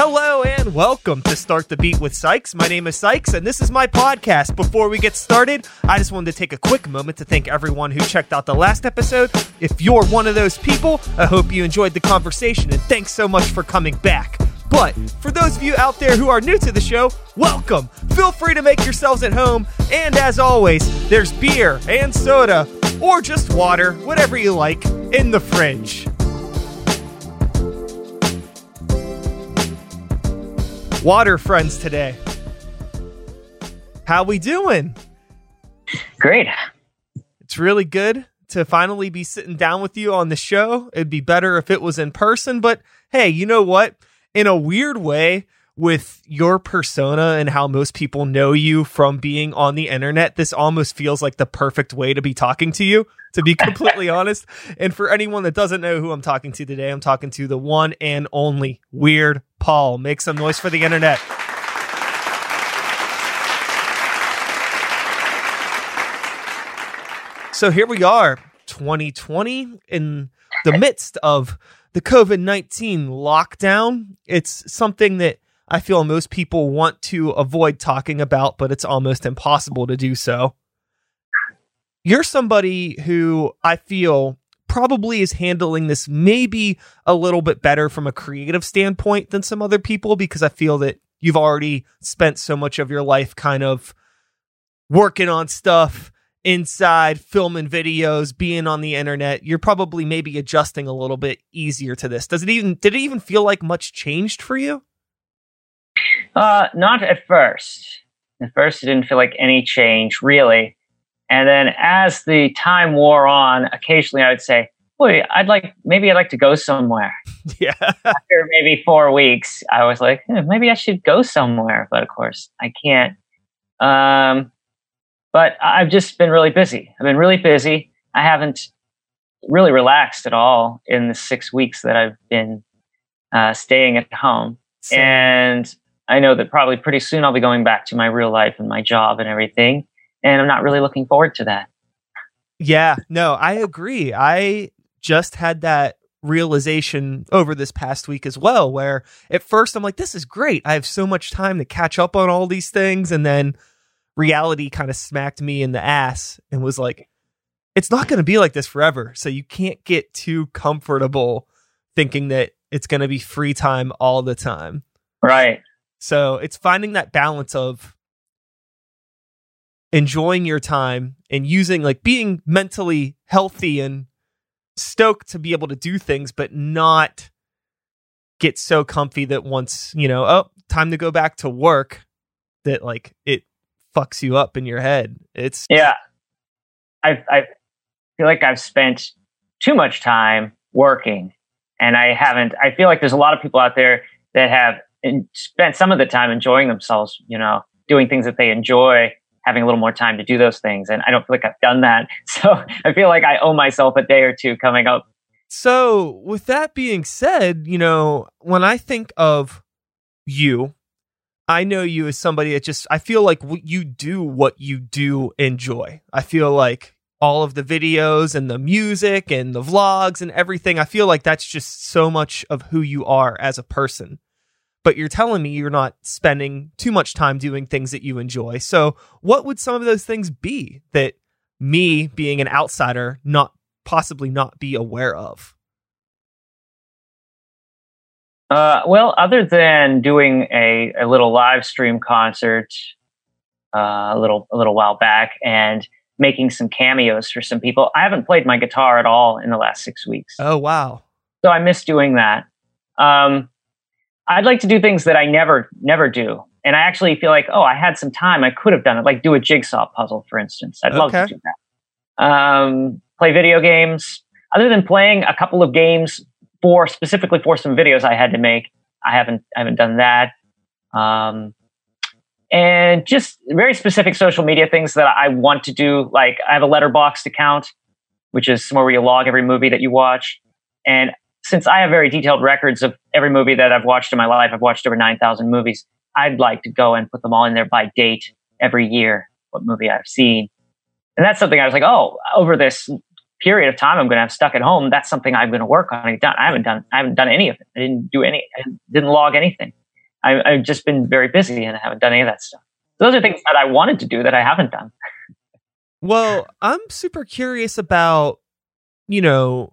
Hello and welcome to Start the Beat with Sykes. My name is Sykes and this is my podcast. Before we get started, I just wanted to take a quick moment to thank everyone who checked out the last episode. If you're one of those people, I hope you enjoyed the conversation and thanks so much for coming back. But for those of you out there who are new to the show, welcome. Feel free to make yourselves at home. And as always, there's beer and soda, or just water, whatever you like, in the fridge. Water friends today. How we doing? Great. It's really good to finally be sitting down with you on the show. It'd be better if it was in person, but hey, you know what? In a weird way, with your persona and how most people know you from being on the internet, this almost feels like the perfect way to be talking to you, to be completely honest. And for anyone that doesn't know who I'm talking to today, I'm talking to the one and only Weird Paul. Make some noise for the internet. So here we are, 2020, in the midst of the COVID 19 lockdown. It's something that I feel most people want to avoid talking about, but it's almost impossible to do so. You're somebody who I feel probably is handling this maybe a little bit better from a creative standpoint than some other people because I feel that you've already spent so much of your life kind of working on stuff inside, filming videos, being on the internet. You're probably maybe adjusting a little bit easier to this. Does it even did it even feel like much changed for you? Uh, not at first. At first, it didn't feel like any change, really. And then as the time wore on, occasionally I would say, boy, I'd like, maybe I'd like to go somewhere. Yeah. After maybe four weeks, I was like, eh, maybe I should go somewhere. But of course, I can't. Um, but I've just been really busy. I've been really busy. I haven't really relaxed at all in the six weeks that I've been uh, staying at home. And I know that probably pretty soon I'll be going back to my real life and my job and everything. And I'm not really looking forward to that. Yeah, no, I agree. I just had that realization over this past week as well, where at first I'm like, this is great. I have so much time to catch up on all these things. And then reality kind of smacked me in the ass and was like, it's not going to be like this forever. So you can't get too comfortable thinking that it's going to be free time all the time. Right. So it's finding that balance of enjoying your time and using like being mentally healthy and stoked to be able to do things, but not get so comfy that once, you know, oh, time to go back to work, that like it fucks you up in your head. It's Yeah. I, I feel like I've spent too much time working and I haven't, I feel like there's a lot of people out there that have spent some of the time enjoying themselves, you know, doing things that they enjoy, having a little more time to do those things. And I don't feel like I've done that. So I feel like I owe myself a day or two coming up. So, with that being said, you know, when I think of you, I know you as somebody that just, I feel like you do what you do enjoy. I feel like all of the videos and the music and the vlogs and everything, I feel like that's just so much of who you are as a person. But you're telling me you're not spending too much time doing things that you enjoy. So, what would some of those things be that me being an outsider not possibly not be aware of? Uh, well, other than doing a, a little live stream concert uh, a little a little while back and making some cameos for some people, I haven't played my guitar at all in the last six weeks. Oh, wow. So I miss doing that. Um, I'd like to do things that I never never do, and I actually feel like, oh, I had some time, I could have done it, like do a jigsaw puzzle, for instance. I'd love to do that. Um, play video games. Other than playing a couple of games for specifically for some videos I had to make, I haven't I haven't done that. Um, and just very specific social media things that I want to do. Like I have a Letterboxd account, which is somewhere where you log every movie that you watch. And since I have very detailed records of every movie that I've watched in my life, I've watched over 9,000 movies. I'd like to go and put them all in there by date every year, what movie I've seen. And that's something I was like, oh, over this period of time I'm going to have stuck at home, that's something I'm going to work on. and done. I haven't done, I haven't done any of it. I didn't do any, I didn't log anything. I, I've just been very busy and I haven't done any of that stuff. Those are things that I wanted to do that I haven't done. Well, I'm super curious about, you know,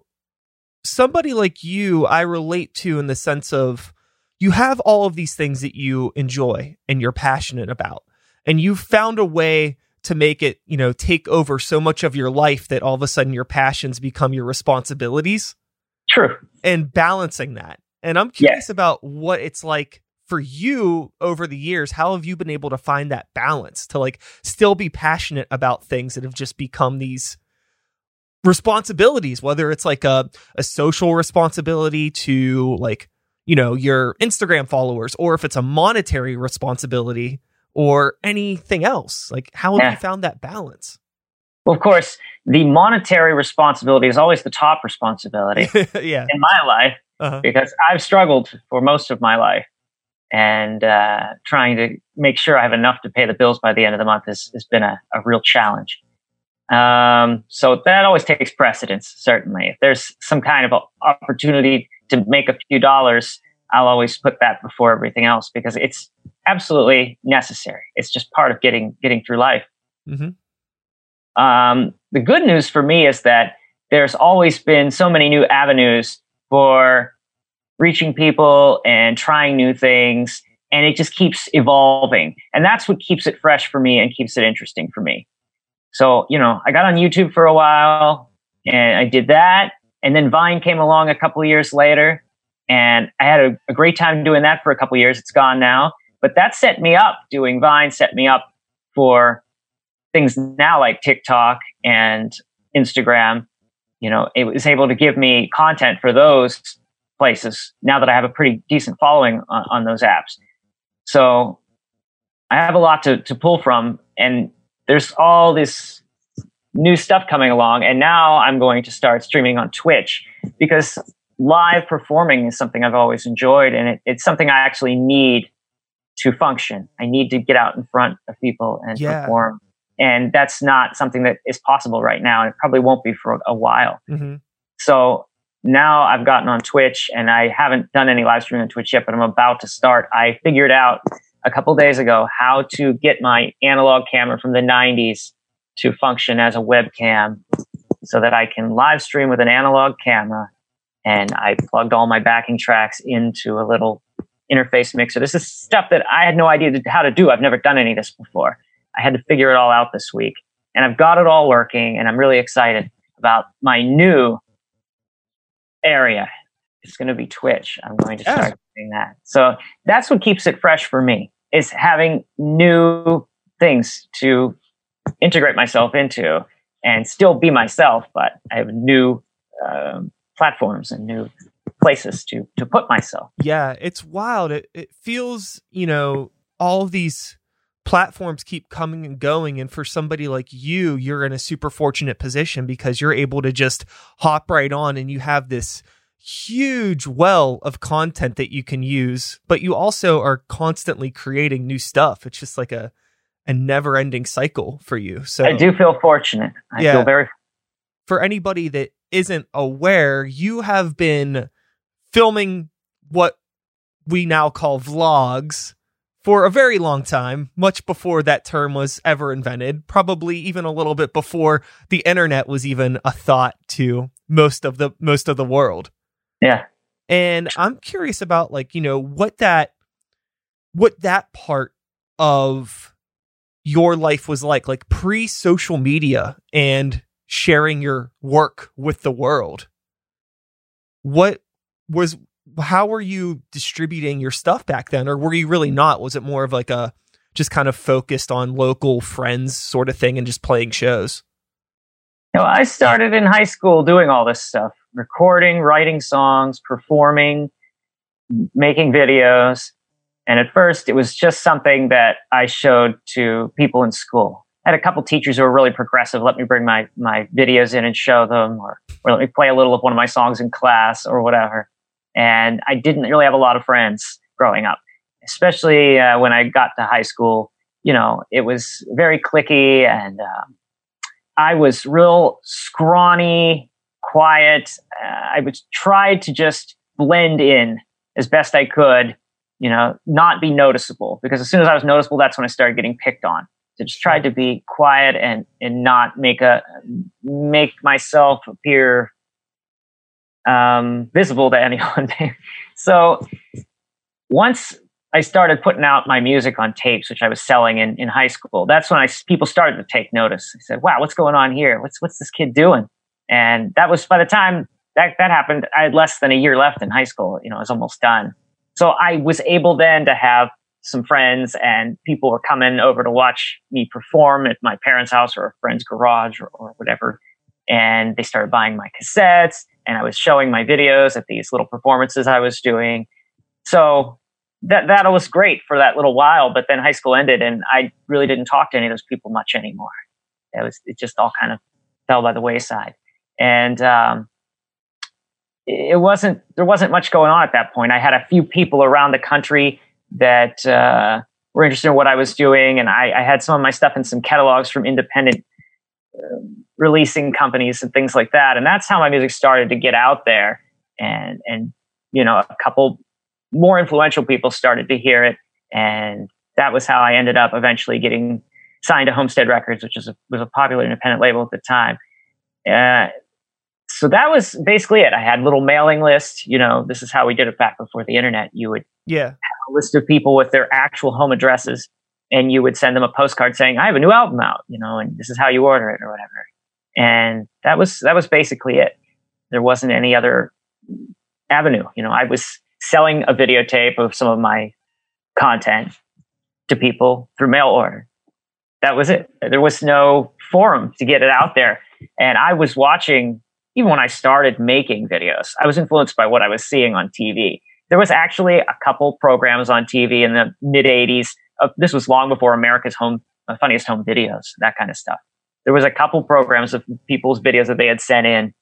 somebody like you, I relate to in the sense of you have all of these things that you enjoy and you're passionate about, and you've found a way to make it, you know, take over so much of your life that all of a sudden your passions become your responsibilities. True. And balancing that. And I'm curious yeah. about what it's like for you over the years. How have you been able to find that balance to like still be passionate about things that have just become these responsibilities, whether it's like a, a social responsibility to like, you know, your Instagram followers, or if it's a monetary responsibility or anything else? Like, how have yeah. you found that balance? Well, of course, the monetary responsibility is always the top responsibility yeah. in my life uh-huh. because I've struggled for most of my life. And uh, trying to make sure I have enough to pay the bills by the end of the month has, has been a, a real challenge. Um, so that always takes precedence, certainly. If there's some kind of opportunity to make a few dollars, I'll always put that before everything else because it's absolutely necessary. It's just part of getting getting through life. Mm-hmm. Um, the good news for me is that there's always been so many new avenues for reaching people and trying new things, and it just keeps evolving. And that's what keeps it fresh for me and keeps it interesting for me. So, you know, I got on YouTube for a while and I did that. And then Vine came along a couple years later and I had a, a great time doing that for a couple years. It's gone now. But that set me up doing Vine, set me up for things now like TikTok and Instagram. You know, it was able to give me content for those places now that I have a pretty decent following on, on those apps. So I have a lot to, to pull from. And there's all this new stuff coming along. And now I'm going to start streaming on Twitch because live performing is something I've always enjoyed. And it, it's something I actually need to function. I need to get out in front of people and yeah. perform. And that's not something that is possible right now. And it probably won't be for a while. Mm-hmm. So now I've gotten on Twitch and I haven't done any live streaming on Twitch yet, but I'm about to start. I figured out a couple days ago how to get my analog camera from the 90s to function as a webcam so that I can live stream with an analog camera. And I plugged all my backing tracks into a little interface mixer. This is stuff that I had no idea how to do. I've never done any of this before. I had to figure it all out this week. And I've got it all working, and I'm really excited about my new area. It's going to be Twitch. I'm going to start doing that. So that's what keeps it fresh for me is having new things to integrate myself into and still be myself, but I have new um, platforms and new places to to put myself. Yeah, it's wild. It it feels, you know, all these platforms keep coming and going and for somebody like you, you're in a super fortunate position because you're able to just hop right on and you have this huge well of content that you can use, but you also are constantly creating new stuff. It's just like a a never-ending cycle for you. So I do feel fortunate. I yeah, feel very for anybody that isn't aware, you have been filming what we now call vlogs for a very long time, much before that term was ever invented, probably even a little bit before the internet was even a thought to most of the most of the world. Yeah. And I'm curious about like, you know, what that what that part of your life was like, like pre-social media and sharing your work with the world. What was how were you distributing your stuff back then or were you really not was it more of like a just kind of focused on local friends sort of thing and just playing shows you know, i started in high school doing all this stuff recording writing songs performing making videos. And at first it was just something that i showed to people in school. I had a couple teachers who were really progressive let me bring my my videos in and show them or, or let me play a little of one of my songs in class or whatever. And I didn't really have a lot of friends growing up, especially uh, when I got to high school. You know, it was very cliquey, and uh, I was real scrawny, quiet. Uh, I would try to just blend in as best I could you know, not be noticeable because as soon as I was noticeable, that's when I started getting picked on. So just tried to be quiet and and not make a make myself appear um, visible to anyone. so once I started putting out my music on tapes, which I was selling in, in high school. That's when I people started to take notice. I said, "Wow, what's going on here? What's what's this kid doing?" And that was by the time that that happened, I had less than a year left in high school. You know, I was almost done. So I was able then to have some friends, and people were coming over to watch me perform at my parents' house or a friend's garage or, or whatever. And they started buying my cassettes, and I was showing my videos at these little performances I was doing. So that that was great for that little while, but then high school ended, and I really didn't talk to any of those people much anymore. It was it just all kind of fell by the wayside, and um, it wasn't there wasn't much going on at that point. I had a few people around the country that uh, were interested in what I was doing, and I, I, had some of my stuff in some catalogs from independent uh, releasing companies and things like that, and that's how my music started to get out there. And and you know, a couple more influential people started to hear it, and that was how I ended up eventually getting signed to Homestead Records, which is a, was a popular independent label at the time. Uh, so that was basically it. I had little mailing lists. You know, this is how we did it back before the internet. You would yeah have a list of people with their actual home addresses, and you would send them a postcard saying, "I have a new album out," you know, and this is how you order it or whatever. And that was that was basically it. There wasn't any other avenue. You know, I was selling a videotape of some of my content to people through mail order. That was it. There was no forum to get it out there. And I was watching, even when I started making videos, I was influenced by what I was seeing on TV. There was actually a couple programs on TV in the mid 80s. Uh, this was long before America's Home, uh, Funniest Home Videos, that kind of stuff. There was a couple programs of people's videos that they had sent in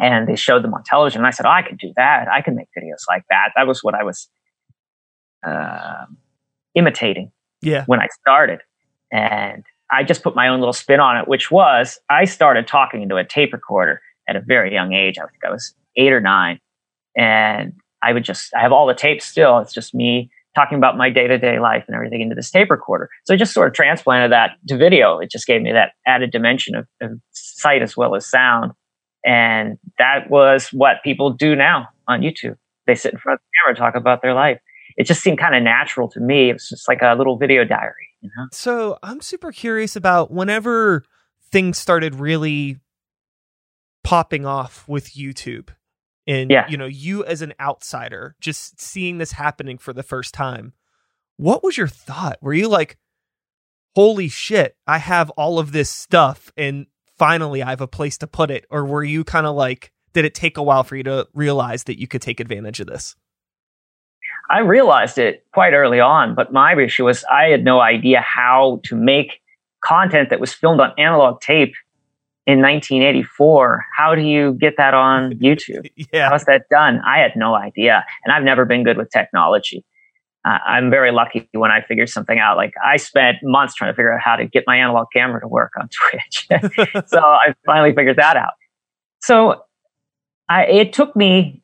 and they showed them on television. And I said, oh, I could do that. I can make videos like that. That was what I was uh, imitating yeah. when I started. And I just put my own little spin on it, which was I started talking into a tape recorder at a very young age. I think I was eight or nine. And I would just, I have all the tapes still. It's just me talking about my day to day life and everything into this tape recorder. So I just sort of transplanted that to video. It just gave me that added dimension of, of sight as well as sound. And that was what people do now on YouTube. They sit in front of the camera, talk about their life. It just seemed kind of natural to me. It was just like a little video diary, you know? So I'm super curious about whenever things started really popping off with YouTube and yeah. you know you as an outsider just seeing this happening for the first time what was your thought were you like holy shit i have all of this stuff and finally I have a place to put it? Or were you kind of like, did it take a while for you to realize that you could take advantage of this? I realized it quite early on, but my issue was I had no idea how to make content that was filmed on analog tape in 1984. How do you get that on YouTube? yeah. How's that done? I had no idea. And I've never been good with technology uh, I'm very lucky when I figure something out. Like I spent months trying to figure out how to get my analog camera to work on Twitch. so I finally figured that out. So I, it took me,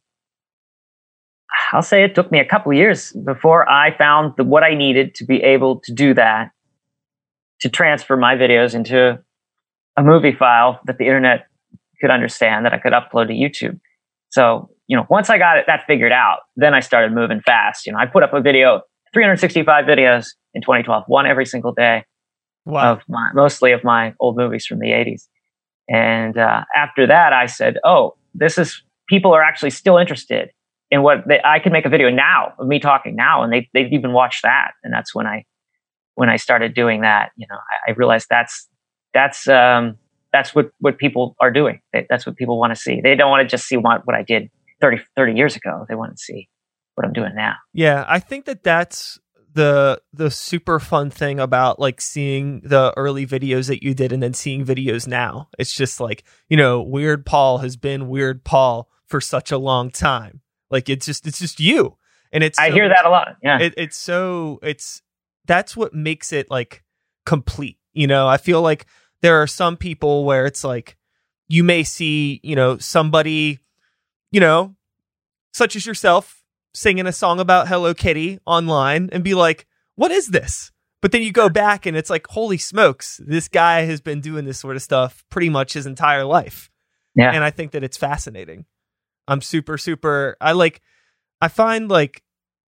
I'll say it took me a couple years before I found the, what I needed to be able to do that, to transfer my videos into a movie file that the internet could understand that I could upload to YouTube. So you know, once I got it, that figured out, then I started moving fast. You know, I put up a video, 365 videos in 2012, one every single day wow. of my, mostly of my old movies from the 80s. And uh, after that, I said, oh, this is, people are actually still interested in what they, I can make a video now of me talking now. And they, they've even watched that. And that's when I, when I started doing that, you know, I, I realized that's, that's, um, that's what, what people are doing. That's what people want to see. They don't want to just see what, what I did 30, 30 years ago. They want to see what I'm doing now. Yeah, I think that that's the the super fun thing about like seeing the early videos that you did and then seeing videos now. It's just like, you know, Weird Paul has been Weird Paul for such a long time. Like it's just it's just you. And it's I so, hear that a lot. Yeah. It, it's so it's that's what makes it like complete. You know, I feel like there are some people where it's like you may see, you know, somebody you know, such as yourself, singing a song about Hello Kitty online and be like, what is this? But then you go back and it's like, holy smokes, this guy has been doing this sort of stuff pretty much his entire life. Yeah. And I think that it's fascinating. I'm super, super, I like, I find like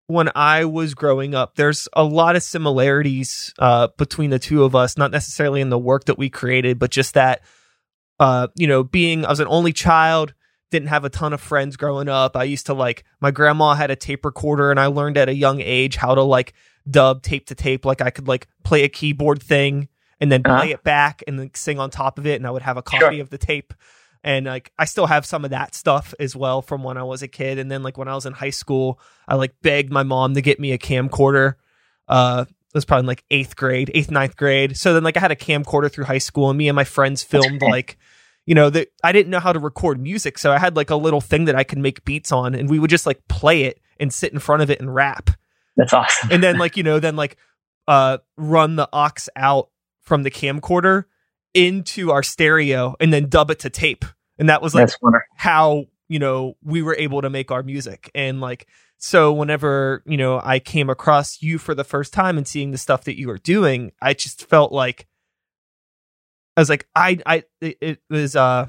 when I was growing up, there's a lot of similarities uh, between the two of us, not necessarily in the work that we created, but just that, uh, you know, being, I was an only child, didn't have a ton of friends growing up. I used to like, my grandma had a tape recorder and I learned at a young age how to like dub tape to tape. Like I could like play a keyboard thing and then Uh-huh. play it back and then sing on top of it. And I would have a copy Sure. of the tape. And like I still have some of that stuff as well from when I was a kid. And then like when I was in high school, I like begged my mom to get me a camcorder. Uh it was probably in, like eighth grade, eighth, ninth grade. So then like I had a camcorder through high school and me and my friends filmed like you know, that I didn't know how to record music, so I had like a little thing that I could make beats on, and we would just like play it and sit in front of it and rap That's awesome. and then like you know then like uh run the aux out from the camcorder into our stereo and then dub it to tape. And that was like how you know we were able to make our music. And like so whenever you know i came across you for the first time and seeing the stuff that you were doing i just felt like i was like i i it, it was uh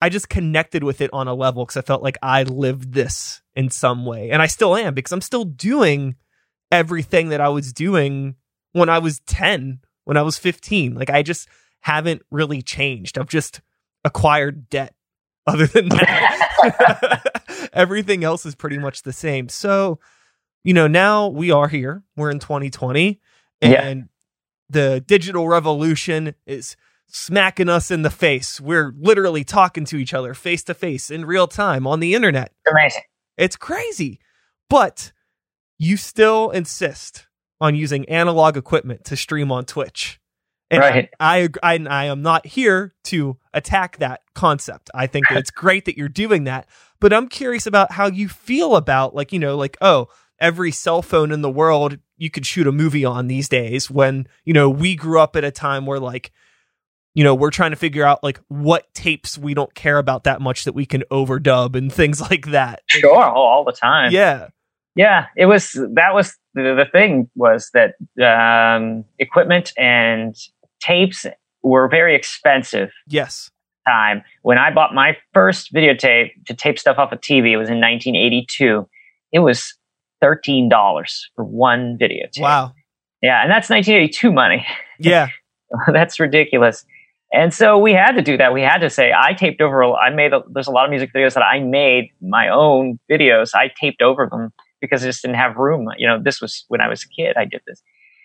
i just connected with it on a level because i felt like i lived this in some way. And i still am because i'm still doing everything that i was doing when i was 10 when i was 15 like i just haven't really changed. I've just acquired debt other than that. Everything else is pretty much the same. So you know now we are here. We're in 2020 and Yeah. the digital revolution is smacking us in the face. We're literally talking to each other face to face in real time on the internet. Amazing. it's crazy. But you still insist on using analog equipment to stream on twitch and Right. I, I I am not here to attack that concept. I think it's great that you're doing that, but I'm curious about how you feel about like you know like oh every cell phone in the world you could shoot a movie on these days when you know we grew up at a time where like you know we're trying to figure out like what tapes we don't care about that much that we can overdub and things like that. Sure. Oh, all the time. Yeah. Yeah, it was that was the, the thing was that um, equipment and tapes were very expensive Yes. time. When I bought my first videotape to tape stuff off a TV, it was in 1982. It was thirteen dollars for one videotape. Wow. Yeah, and that's 1982 money. Yeah. that's ridiculous. And so we had to do that. We had to say, I taped over, I made, a, there's a lot of music videos that I made my own videos. I taped over them because I just didn't have room. You know, this was when I was a kid, I did this.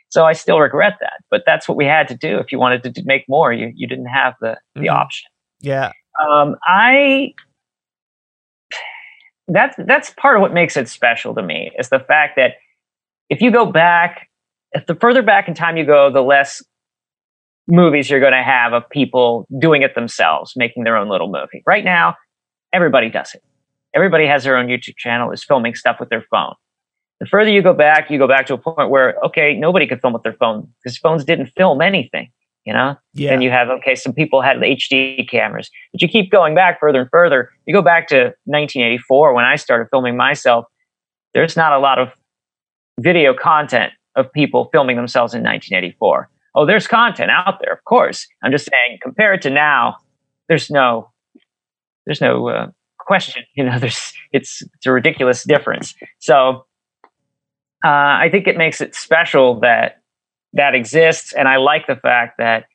So I still regret that, but that's what we had to do. If you wanted to do, make more, you, you didn't have the, the Mhm. option. Yeah. Um, I, that's, that's part of what makes it special to me is the fact that if you go back, if the further back in time you go, the less movies you're going to have of people doing it themselves, making their own little movie. Right now, everybody does it. Everybody has their own YouTube channel, is filming stuff with their phone. The further you go back, you go back to a point where, okay, nobody could film with their phone because phones didn't film anything, you know? Yeah. Then you have, okay, some people had HD cameras, but you keep going back further and further. You go back to 1984 when I started filming myself. There's not a lot of video content of people filming themselves in 1984. Oh, there's content out there, of course. I'm just saying, compared to now, there's no, there's no uh, question. You know, there's it's it's a ridiculous difference. So, uh, I think it makes it special that that exists, and I like the fact that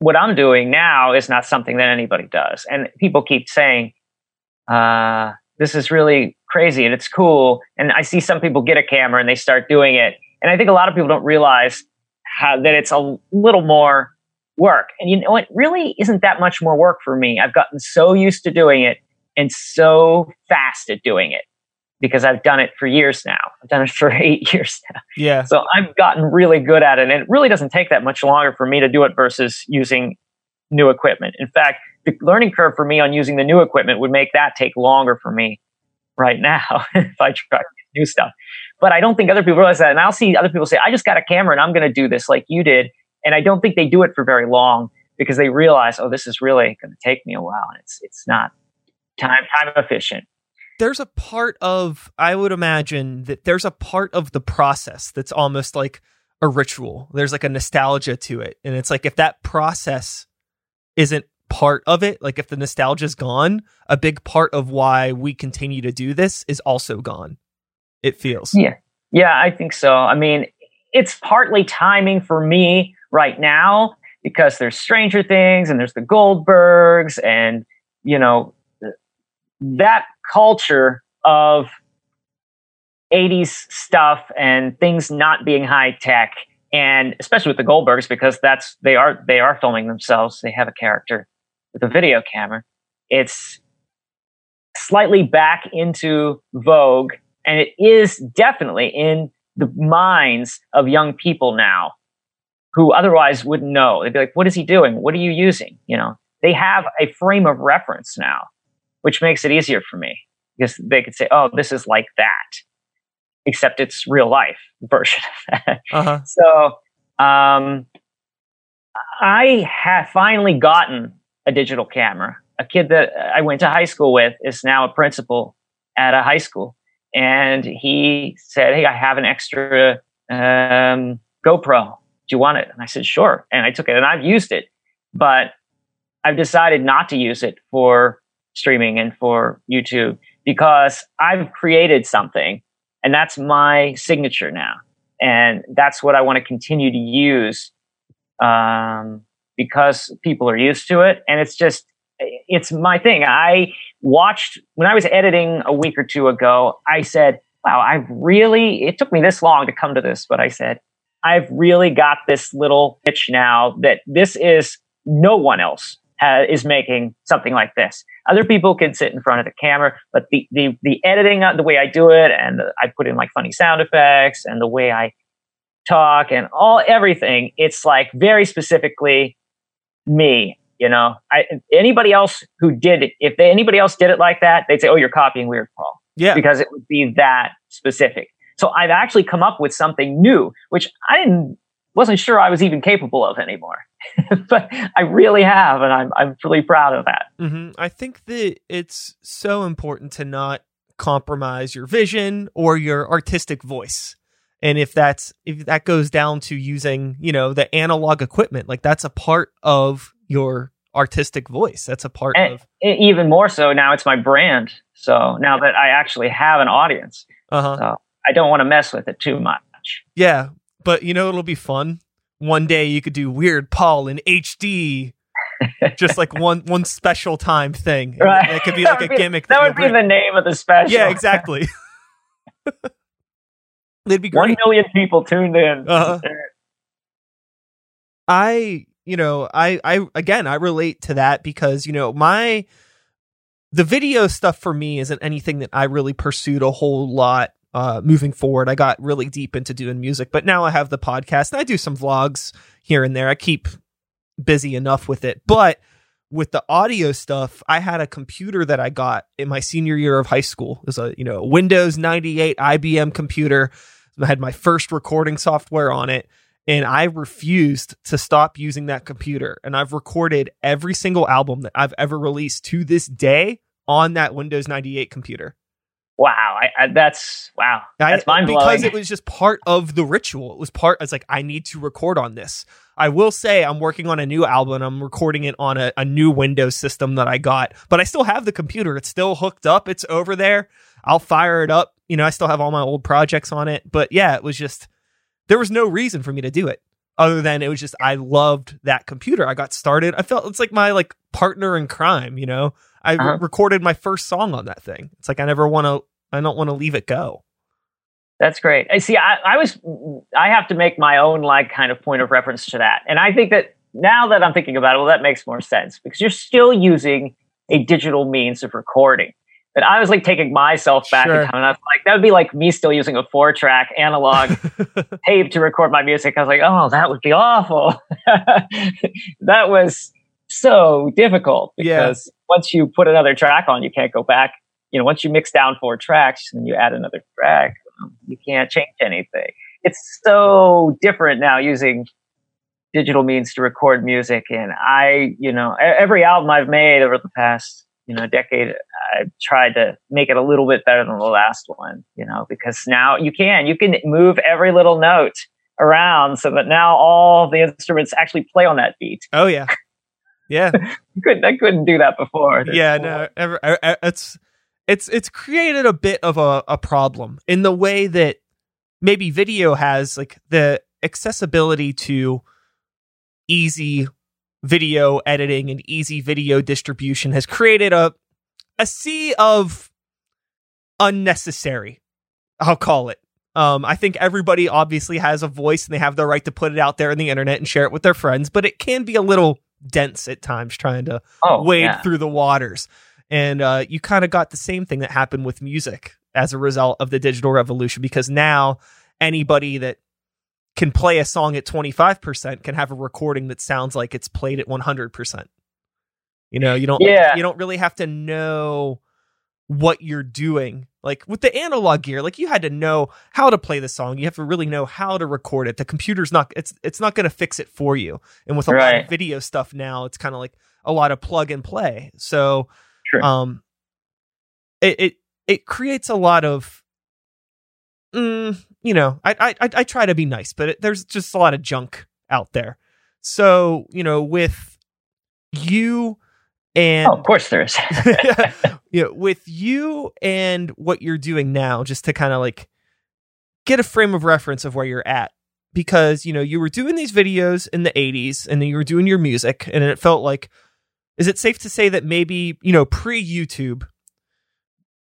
what I'm doing now is not something that anybody does. And people keep saying, uh, this is really crazy and it's cool. And I see some people get a camera and they start doing it. And I think a lot of people don't realize how, that it's a little more work. And you know, it really isn't that much more work for me. I've gotten so used to doing it and so fast at doing it because I've done it for years now. I've done it for eight years now. yeah. So I've gotten really good at it. And it really doesn't take that much longer for me to do it versus using new equipment. In fact, the learning curve for me on using the new equipment would make that take longer for me right now if I try new stuff. But I don't think other people realize that. And I'll see other people say, I just got a camera and I'm going to do this like you did. And I don't think they do it for very long because they realize, oh, this is really going to take me a while. And it's, it's not time, time efficient. There's a part of I would imagine that there's a part of the process that's almost like a ritual. There's like a nostalgia to it. And it's like if that process isn't part of it, like if the nostalgia's gone, a big part of why we continue to do this is also gone. It feels. Yeah. Yeah, I think so. I mean, it's partly timing for me right now because there's Stranger Things and there's the Goldbergs and you know that culture of 80s stuff and things not being high tech. And especially with the Goldbergs because that's they are they are filming themselves. They have a character with a video camera. It's slightly back into vogue and it is definitely in the minds of young people now who otherwise wouldn't know. They'd be like what is he doing? What are you using? You know they have a frame of reference now which makes it easier for me because they could say, "Oh, this is like that," except it's real life version of that. Uh-huh. So, um, I have finally gotten a digital camera. A kid that I went to high school with is now a principal at a high school, and he said, "Hey, I have an extra um, GoPro. Do you want it?" And I said, "Sure." And I took it, and I've used it, but I've decided not to use it for streaming and for YouTube because I've created something and that's my signature now. And that's what I want to continue to use um, because people are used to it. And it's just, it's my thing. I watched, when I was editing a week or two ago, I said, wow, I've really, it took me this long to come to this, but I said, I've really got this little pitch now that this is no one else is making something like this. Other people can sit in front of the camera, but the, the, the editing, uh, the way I do it, and I put in like funny sound effects and the way I talk and all everything, it's like very specifically me. You know, I, anybody else who did it, if they, anybody else did it like that, they'd say, "Oh, you're copying Weird Paul." Yeah, because it would be that specific. So I've actually come up with something new, which I didn't wasn't sure I was even capable of anymore. but I really have, and I'm I'm really proud of that. Mm-hmm. I think that it's so important to not compromise your vision or your artistic voice. And if that's if that goes down to using, you know, the analog equipment, like that's a part of your artistic voice. That's a part and of even more so now it's my brand. So now that I actually have an audience. Uh-huh. So I don't want to mess with it too much. Yeah, but you know it'll be fun one day you could do Weird Paul in HD, just like one one special time thing. Right. It could be like a be, gimmick. That, that would be bring. the name of the special. Yeah, exactly. They'd be great. One million people tuned in. Uh-huh. I, you know, I, I again, I relate to that because you know my the video stuff for me isn't anything that I really pursued a whole lot uh, moving forward. I got really deep into doing music, but now I have the podcast and I do some vlogs here and there. I keep busy enough with it. But with the audio stuff, I had a computer that I got in my senior year of high school. It was a, you know, Windows 98 IBM computer. I had my first recording software on it and I refused to stop using that computer. And I've recorded every single album that I've ever released to this day on that Windows 98 computer wow, I, I, that's wow, that's mind blowing. Because it was just part of the ritual. It was part. It's like I need to record on this. I will say I'm working on a new album. I'm recording it on a, a new Windows system that I got, but I still have the computer. It's still hooked up. It's over there. I'll fire it up. You know, I still have all my old projects on it. But yeah, it was just there was no reason for me to do it other than it was just I loved that computer. I got started. I felt it's like my like partner in crime. You know, I uh-huh. re- recorded my first song on that thing. It's like I never want to I don't want to leave it go. That's great. I see. I, I was. I have to make my own like kind of point of reference to that, and I think that now that I'm thinking about it, well, that makes more sense because you're still using a digital means of recording. But I was like taking myself back sure. in time, and I was like, that would be like me still using a four track analog tape to record my music. I was like, oh, that would be awful. that was so difficult because yeah. once you put another track on, you can't go back you know, once you mix down four tracks and you add another track, you can't change anything. It's so different now using digital means to record music. And I, you know, every album I've made over the past, you know, decade, I've tried to make it a little bit better than the last one, you know, because now you can, you can move every little note around so that now all the instruments actually play on that beat. Oh yeah. Yeah. I couldn't, I couldn't do that before. Yeah, no, ever, I, I, it's, it's, it's created a bit of a, a problem in the way that maybe video has like the accessibility to easy video editing and easy video distribution has created a a sea of unnecessary I'll call it. Um, I think everybody obviously has a voice and they have the right to put it out there in the internet and share it with their friends, but it can be a little dense at times trying to oh, wade yeah. through the waters. And uh, you kind of got the same thing that happened with music as a result of the digital revolution because now anybody that can play a song at 25% can have a recording that sounds like it's played at 100%. You know, you don't Yeah. you don't really have to know what you're doing. Like with the analog gear, like you had to know how to play the song. You have to really know how to record it. The computer's not it's it's not going to fix it for you. And with a lot of video stuff now, it's kind of like a lot of plug and play. So True. um it it it creates a lot of mm, you know I, I I- I try to be nice but it, there's just a lot of junk out there so you know with you and Oh, of course there is. you know, with you and what you're doing now just to kind of like get a frame of reference of where you're at because you know you were doing these videos in the 80s and then you were doing your music and it felt like is it safe to say that maybe you know pre YouTube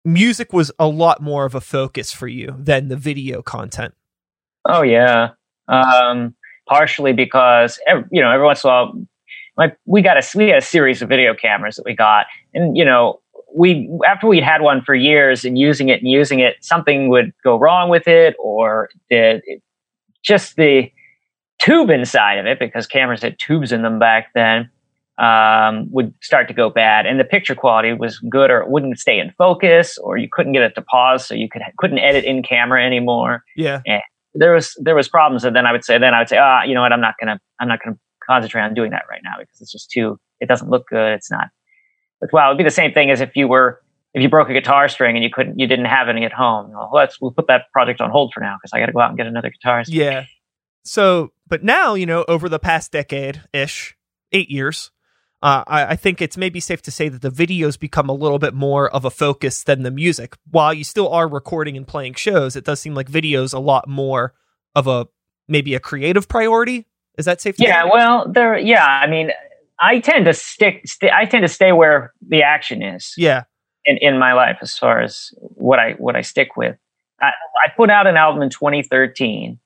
music was a lot more of a focus for you than the video content Oh yeah. Um, partially because you know every once in a while, like we got a we had a series of video cameras that we got, and you know we after we'd had one for years and using it and using it, something would go wrong with it, or the just the tube inside of it because cameras had tubes in them back then um, would start to go bad, and the picture quality was good, or it wouldn't stay in focus, or you couldn't get it to pause, so you could couldn't edit in camera anymore. Yeah. There was there was problems. And then i would say then i would say ah you know what? I'm not gonna i'm not gonna concentrate on doing that right now because it's just too it doesn't look good. It's not but wow it'd be the same thing as if you were if you broke a guitar string and you couldn't you didn't have any at home. Well, let's we'll put that project on hold for now because i gotta go out and get another guitar string. Yeah. So, but now, you know, over the past decade ish, eight years, uh, I, I think it's maybe safe to say that the videos become a little bit more of a focus than the music. While you still are recording and playing shows, it does seem like videos a lot more of a maybe a creative priority. Is that safe to yeah say? well there yeah i mean i tend to stick st- i tend to stay where the action is Yeah. in, in my life as far as what I what I stick with. I, I put out an album in 2013,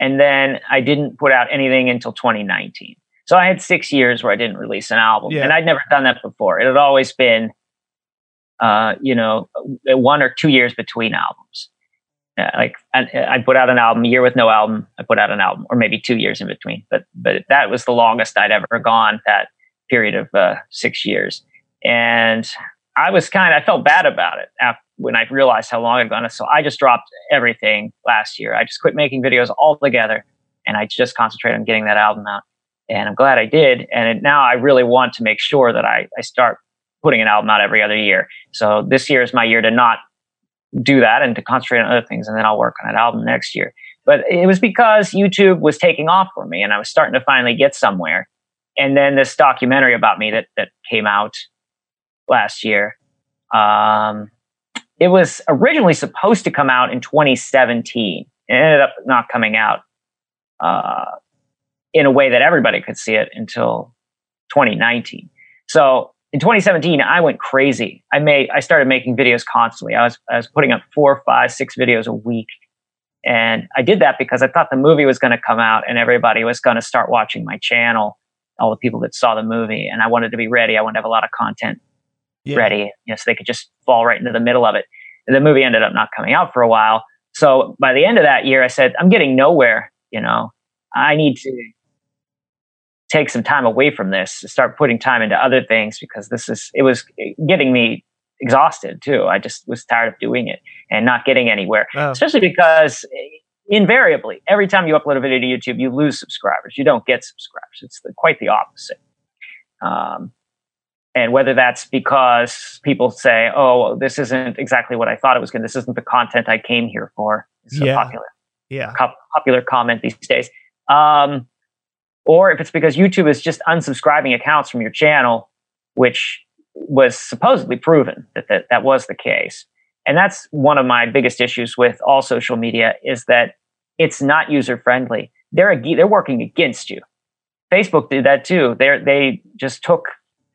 and then I didn't put out anything until 2019. So I had six years where I didn't release an album, Yeah. and I'd never done that before. It had always been, uh, you know, one or two years between albums. Uh, like I, I put out an album, a year with no album. I put out an album, or maybe two years in between. But but that was the longest I'd ever gone. That period of uh, six years, and I was kind of I felt bad about it after, when I realized how long I'd gone. So I just dropped everything last year. I just quit making videos altogether, and I just concentrated on getting that album out. And I'm glad I did. And it, now I really want to make sure that I, I start putting an album out every other year. So this year is my year to not do that and to concentrate on other things, and then I'll work on an album next year. But it was because YouTube was taking off for me, and I was starting to finally get somewhere. And then this documentary about me that that came out last year. Um, it was originally supposed to come out in 2017. It ended up not coming out uh, in a way that everybody could see it until 2019. So in 2017, I went crazy. I made, I started making videos constantly. I was, I was putting up four, five, six videos a week. And I did that because I thought the movie was going to come out and everybody was going to start watching my channel, all the people that saw the movie. And I wanted to be ready. I wanted to have a lot of content Yeah. ready, you know, so they could just fall right into the middle of it. And the movie ended up not coming out for a while. So by the end of that year, I said, I'm getting nowhere. You know, I need to take some time away from this, to start putting time into other things because this is, it was getting me exhausted too. I just was tired of doing it and not getting anywhere, Oh. especially because invariably, every time you upload a video to YouTube, you lose subscribers. You don't get subscribers. It's the, quite the opposite. Um, And whether that's because people say, "Oh, this isn't exactly what I thought it was going. This isn't the content I came here for." It's so Yeah. popular, Yeah. co- popular comment these days. Um, or if it's because YouTube is just unsubscribing accounts from your channel, which was supposedly proven that that, that was the case. And that's one of my biggest issues with all social media is that it's not user friendly. They're ag- they're working against you. Facebook did that too. They they just took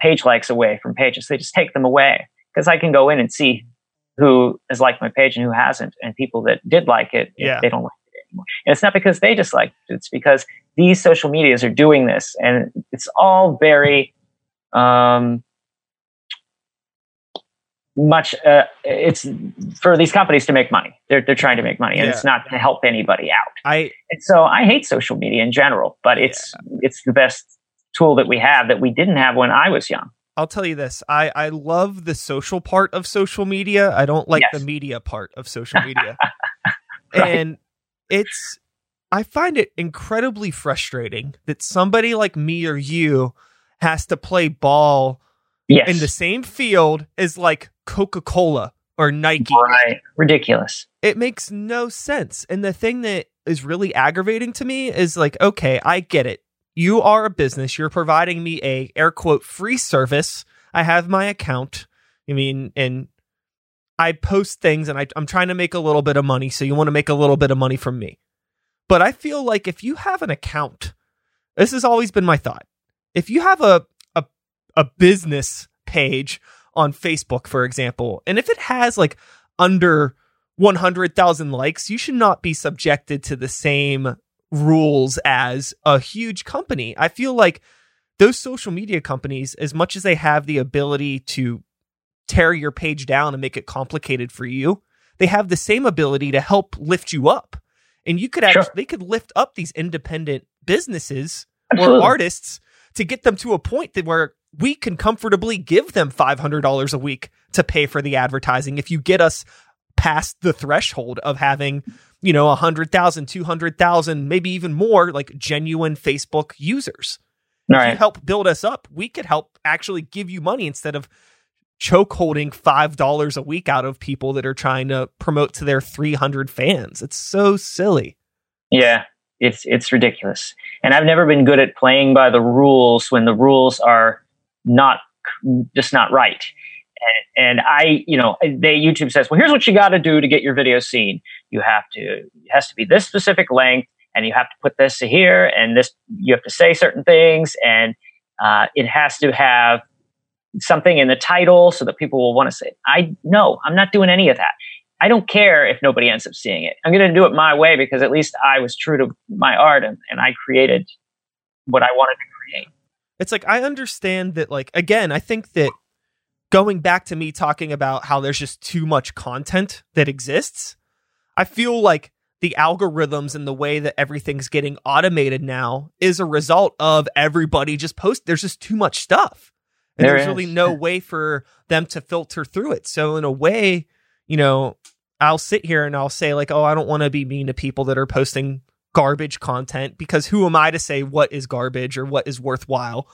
page likes away from pages. They just take them away because I can go in and see who has liked my page and who hasn't, and people that did like it, Yeah. they don't like it anymore. And it's not because they dislike it; it's because these social medias are doing this, and it's all very um, much. Uh, it's for these companies to make money. They're they're trying to make money, and Yeah. it's not to help anybody out. I And so I hate social media in general, but it's it's the best tool that we have that we didn't have when I was young. I'll tell you this. I I love the social part of social media. I don't like Yes. the media part of social media. Right. And it's I find it incredibly frustrating that somebody like me or you has to play ball Yes. in the same field as like Coca-Cola or Nike. right. Ridiculous. It makes no sense. And the thing that is really aggravating to me is like, okay, I get it. You are a business. You're providing me a air quote free service. I have my account. I mean, and I post things and I, I'm trying to make a little bit of money. So you want to make a little bit of money from me. But I feel like if you have an account, this has always been my thought. If you have a a, a business page on Facebook, for example, and if it has like under 100,000 likes, you should not be subjected to the same rules as a huge company. I feel like those social media companies, as much as they have the ability to tear your page down and make it complicated for you, they have the same ability to help lift you up. And you could Sure. actually, they could lift up these independent businesses Absolutely. or artists to get them to a point that where we can comfortably give them $500 a week to pay for the advertising if you get us past the threshold of having you know 100,000 200,000 maybe even more like genuine Facebook users All if you help build us up we could help actually give you money instead of choke holding $5 a week out of people that are trying to promote to their 300 fans it's so silly Yeah. It's it's ridiculous. And I've never been good at playing by the rules when the rules are not just not right. And, and I, you know, they YouTube says, well, here's what you got to do to get your video seen. You have to, it has to be this specific length, and you have to put this here, and this, you have to say certain things, and uh, it has to have something in the title so that people will want to say, I no, I'm not doing any of that. I don't care if nobody ends up seeing it. I'm going to do it my way because at least I was true to my art and, and I created what I wanted to create. it's like I understand that like again, I think that going back to me talking about how there's just too much content that exists, I feel like the algorithms and the way that everything's getting automated now is a result of everybody just post there's just too much stuff. And There there's really no way for them to filter through it. So in a way, you know, I'll sit here and I'll say like, "Oh, I don't want to be mean to people that are posting garbage content because who am I to say what is garbage or what is worthwhile?"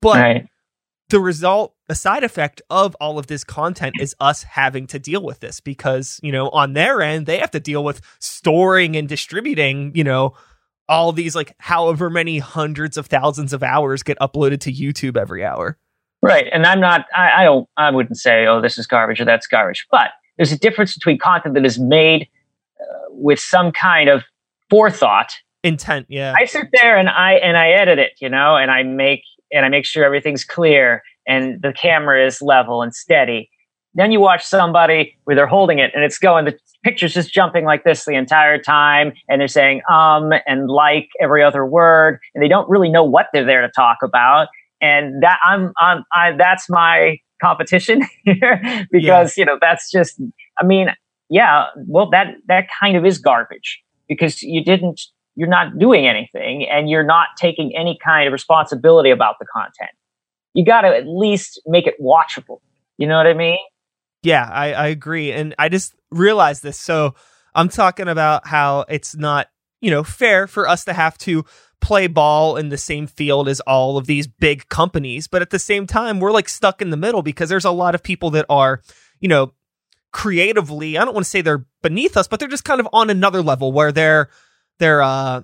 But right. the result, a side effect of all of this content is us having to deal with this because, you know, on their end, they have to deal with storing and distributing, you know, all these like however many hundreds of thousands of hours get uploaded to YouTube every hour. Right. And I'm not, I, I don't, I wouldn't say, oh, this is garbage or that's garbage. But there's a difference between content that is made uh, with some kind of forethought. Intent, yeah. I sit there and I, and I edit it, you know, and I make, and I make sure everything's clear and the camera is level and steady. Then you watch somebody where they're holding it and it's going, the picture's just jumping like this the entire time. And they're saying, um, and like every other word. And they don't really know what they're there to talk about. And that I'm, I'm, I, that's my competition here because, you know, that's just, I mean, yeah, well, that, that kind of is garbage because you didn't, you're not doing anything and you're not taking any kind of responsibility about the content. You got to at least make it watchable. You know what I mean? Yeah, I, I agree. And I just realized this. So I'm talking about how it's not, you know, fair for us to have to play ball in the same field as all of these big companies, but at the same time, we're like stuck in the middle because there's a lot of people that are, you know, creatively, I don't want to say they're beneath us, but they're just kind of on another level where they're they're uh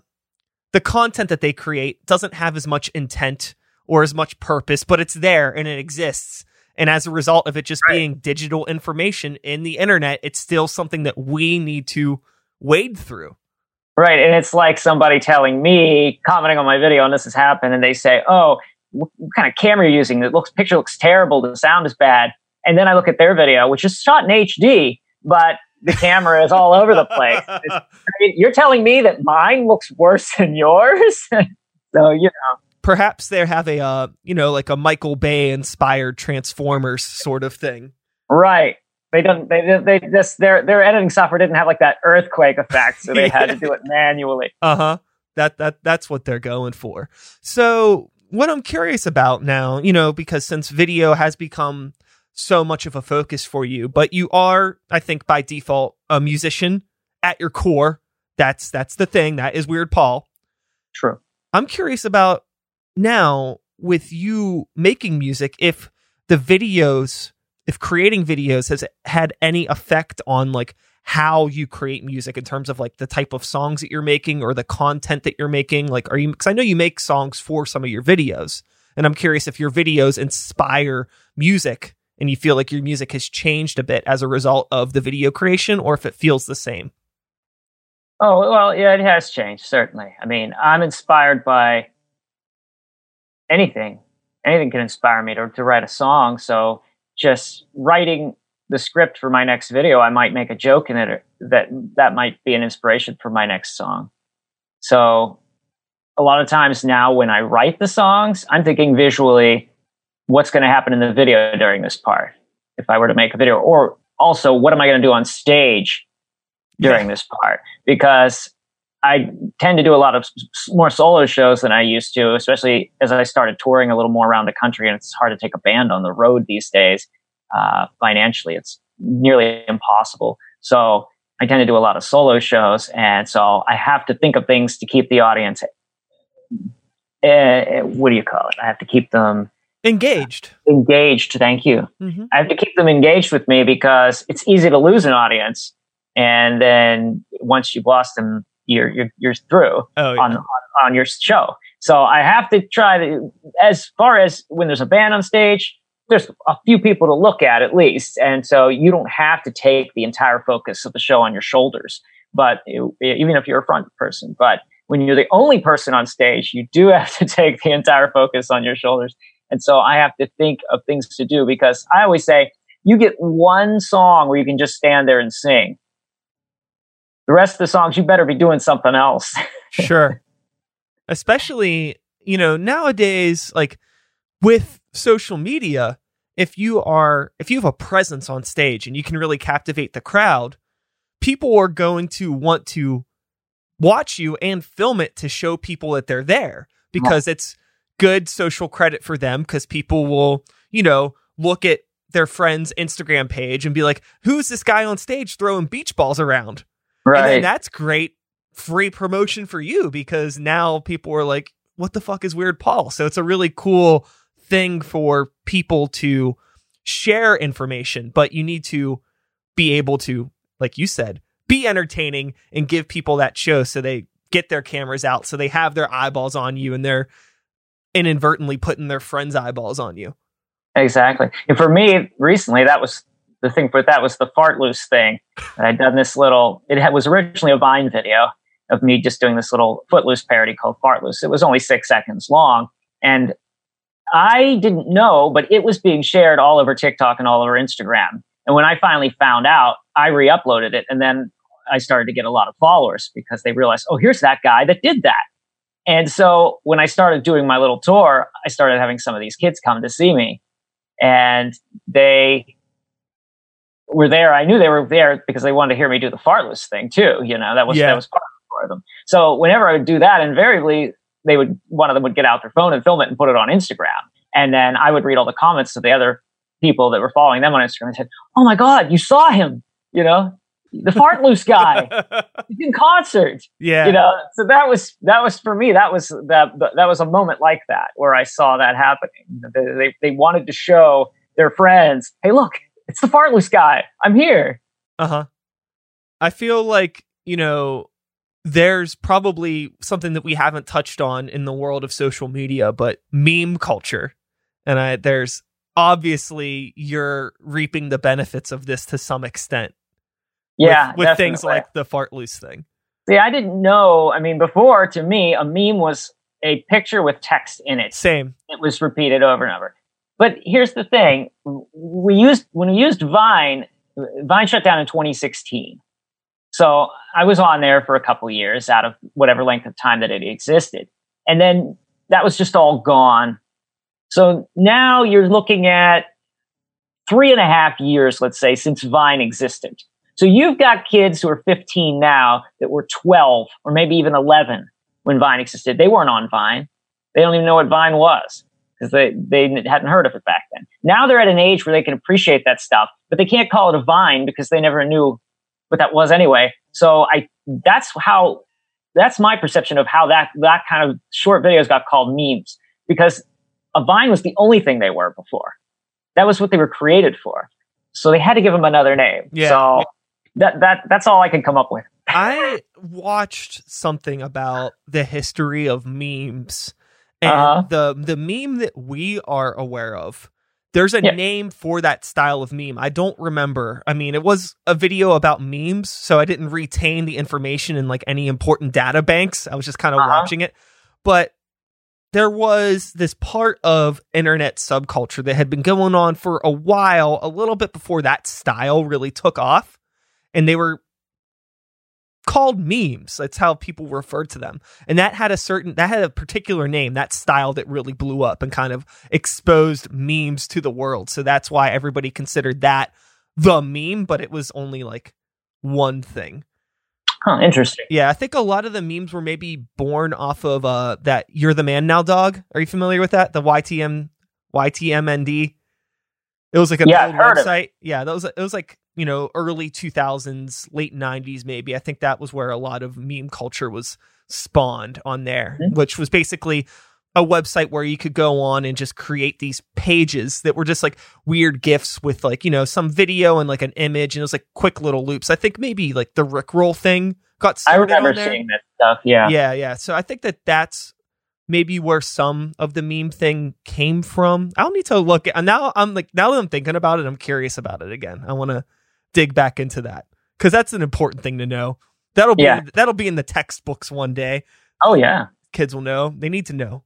the content that they create doesn't have as much intent or as much purpose, but it's there and it exists. And as a result of it just right. being digital information in the internet, it's still something that we need to wade through. Right. And it's like somebody telling me, commenting on my video, and this has happened, and they say, Oh, what kind of camera you're using? The looks picture looks terrible, the sound is bad. And then I look at their video, which is shot in HD, but the camera is all over the place. I mean, you're telling me that mine looks worse than yours? so, you know. Perhaps they have a, uh, you know, like a Michael Bay inspired Transformers sort of thing. Right. They don't. They they just their their editing software didn't have like that earthquake effect, so they had to do it manually. Uh huh. That that that's what they're going for. So what I'm curious about now, you know, because since video has become so much of a focus for you, but you are, I think, by default, a musician at your core. That's that's the thing. That is Weird Paul. True. I'm curious about now with you making music, if the videos, if creating videos has had any effect on like how you create music in terms of like the type of songs that you're making or the content that you're making. Like, are you, because I know you make songs for some of your videos, and I'm curious if your videos inspire music and you feel like your music has changed a bit as a result of the video creation or if it feels the same. Oh, well, yeah, it has changed, certainly. I mean, I'm inspired by anything. Anything can inspire me to, to write a song. So just writing the script for my next video, I might make a joke in it that that might be an inspiration for my next song. So a lot of times now when I write the songs, I'm thinking visually, what's going to happen in the video during this part if I were to make a video, or also what am I going to do on stage during yeah. this part? Because I tend to do a lot of more solo shows than I used to, especially as I started touring a little more around the country. And it's hard to take a band on the road these days. Uh, financially, it's nearly impossible. So I tend to do a lot of solo shows. And so I have to think of things to keep the audience. Uh, what do you call it? I have to keep them engaged engaged thank you mm-hmm. i have to keep them engaged with me because it's easy to lose an audience and then once you've lost them you're you're, you're through oh, yeah. on, on, on your show so i have to try to as far as when there's a band on stage there's a few people to look at at least and so you don't have to take the entire focus of the show on your shoulders but it, even if you're a front person but when you're the only person on stage you do have to take the entire focus on your shoulders and so I have to think of things to do because I always say, you get one song where you can just stand there and sing. The rest of the songs, you better be doing something else. sure. Especially, you know, nowadays, like with social media, if you are, if you have a presence on stage and you can really captivate the crowd, people are going to want to watch you and film it to show people that they're there because it's good social credit for them because people will, you know, look at their friend's Instagram page and be like, who's this guy on stage throwing beach balls around? Right. And that's great free promotion for you because now people are like, what the fuck is Weird Paul? So it's a really cool thing for people to share information, but you need to be able to, like you said, be entertaining and give people that show so they get their cameras out, so they have their eyeballs on you and they're inadvertently putting their friends' eyeballs on you. Exactly. And for me, recently, that was the thing, but that was the fart loose thing. I'd done this little, it was originally a Vine video of me just doing this little footloose parody called Fart Loose. It was only six seconds long. And I didn't know, but it was being shared all over TikTok and all over Instagram. And when I finally found out, I re uploaded it. And then I started to get a lot of followers because they realized, oh, here's that guy that did that. And so when I started doing my little tour, I started having some of these kids come to see me. And they were there. I knew they were there because they wanted to hear me do the fart loose thing too. You know, that was, yeah. that was part for them. So whenever I would do that, invariably they would, one of them would get out their phone and film it and put it on Instagram. And then I would read all the comments of the other people that were following them on Instagram and said, Oh my God, you saw him, you know? the fart loose guy. In concert. Yeah. You know, so that was that was for me. That was that that was a moment like that where I saw that happening. They they, they wanted to show their friends, hey, look, it's the fart loose guy. I'm here. Uh huh. I feel like you know there's probably something that we haven't touched on in the world of social media, but meme culture, and I there's obviously you're reaping the benefits of this to some extent. Yeah, with, with things like the fart loose thing. See, I didn't know. I mean, before to me, a meme was a picture with text in it. Same. It was repeated over and over. But here's the thing: we used when we used Vine. Vine shut down in 2016. So I was on there for a couple years out of whatever length of time that it existed. And then that was just all gone. So now you're looking at three and a half years, let's say, since Vine existed. So you've got kids who are 15 now that were 12 or maybe even 11 when Vine existed. They weren't on Vine. They don't even know what Vine was because they, they hadn't heard of it back then. Now they're at an age where they can appreciate that stuff, but they can't call it a Vine because they never knew what that was anyway. So I, that's how, that's my perception of how that, that kind of short videos got called memes because a Vine was the only thing they were before. That was what they were created for. So they had to give them another name. Yeah. So that, that, that's all I can come up with. I watched something about the history of memes and Uh-huh. the the meme that we are aware of. There's a Yeah. name for that style of meme. I don't remember. I mean, it was a video about memes, so I didn't retain the information in like any important data banks. I was just kind of Uh-huh. watching it. But there was this part of internet subculture that had been going on for a while, a little bit before that style really took off. And they were called memes. That's how people referred to them. And that had a certain that had a particular name, that style that really blew up and kind of exposed memes to the world. So that's why everybody considered that the meme, but it was only like one thing. Huh, interesting. Yeah, I think a lot of the memes were maybe born off of uh that "You're the Man Now" dog. Are you familiar with that? The YTM YTMND. It was like an Yeah, old I've heard of it. website. Yeah, that was it was like you know early two thousands, late nineties maybe. I think that was where a lot of meme culture was spawned on there, Mhm. which was basically a website where you could go on and just create these pages that were just like weird gifs with like you know some video and like an image and it was like quick little loops. I think maybe like the Rickroll thing got started. I remember seeing that stuff. Yeah. Yeah, yeah. So I think that that's maybe where some of the meme thing came from. I'll need to look at now. I'm like now that I'm thinking about it, I'm curious about it again. I want to dig back into that because that's an important thing to know. That'll be Yeah. that'll be in the textbooks one day. Oh yeah. Kids will know. They need to know.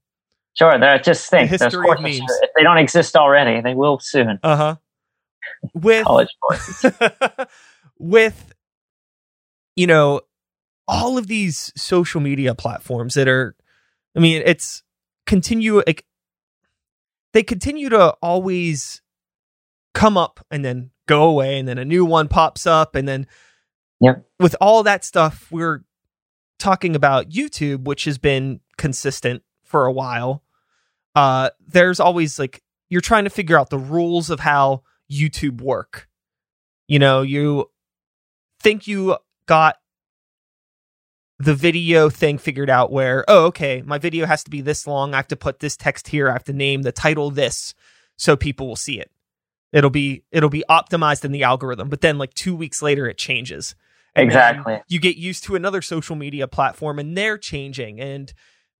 Sure. They're just think those history of memes. if they don't exist already, they will soon. Uh huh. With College courses. with you know all of these social media platforms that are i mean it's continue like they continue to always come up and then go away and then a new one pops up and then Yep. with all that stuff we're talking about youtube which has been consistent for a while. Uh there's always like you're trying to figure out the rules of how youtube work. You know you think you got the video thing figured out where oh okay my video has to be this long i have to put this text here i have to name the title this so people will see it it'll be it'll be optimized in the algorithm but then like 2 weeks later it changes And Exactly. you get used to another social media platform and they're changing and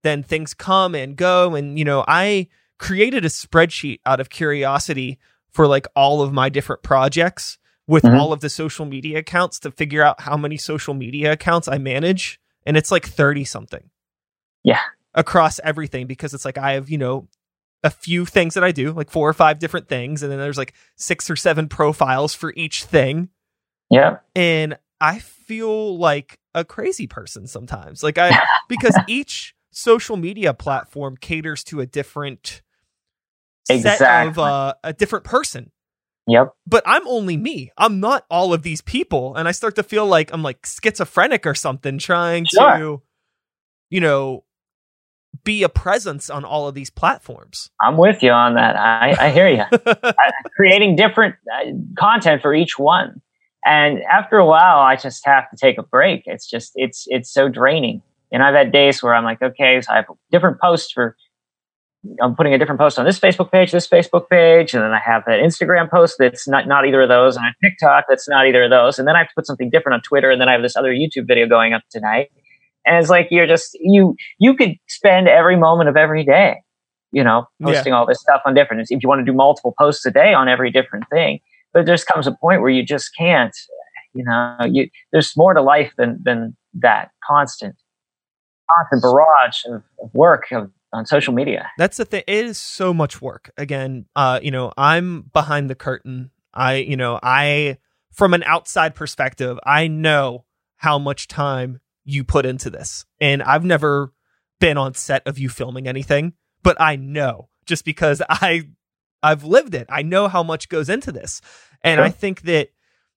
then things come and go and you know i created a spreadsheet out of curiosity for like all of my different projects with Mhm. all of the social media accounts to figure out how many social media accounts I manage and it's like 30 something. Yeah. Across everything because it's like I have, you know, a few things that I do, like four or five different things and then there's like six or seven profiles for each thing Yeah. and I feel like a crazy person sometimes. Like I because each social media platform caters to a different set of uh, a different person. Yep. But I'm only me. I'm not all of these people and I start to feel like I'm like schizophrenic or something trying to you know be a presence on all of these platforms. I'm with you on that. I, I hear you. creating different uh, content for each one. And after a while, I just have to take a break. It's just it's it's so draining. And I've had days where I'm like, okay, so I have different posts for I'm putting a different post on this Facebook page, this Facebook page, and then I have that Instagram post that's not, not either of those, and a TikTok that's not either of those, and then I have to put something different on Twitter, and then I have this other YouTube video going up tonight. And it's like you're just you you could spend every moment of every day, you know, posting yeah. all this stuff on different. If you want to do multiple posts a day on every different thing, but there just comes a point where you just can't. You know, you there's more to life than than that constant constant barrage of, of work of on social media. That's the thing. It is so much work. Again, uh, you know, I'm behind the curtain. I, you know, I from an outside perspective, I know how much time you put into this. And I've never been on set of you filming anything, but I know just because I I've lived it. I know how much goes into this. And sure. I think that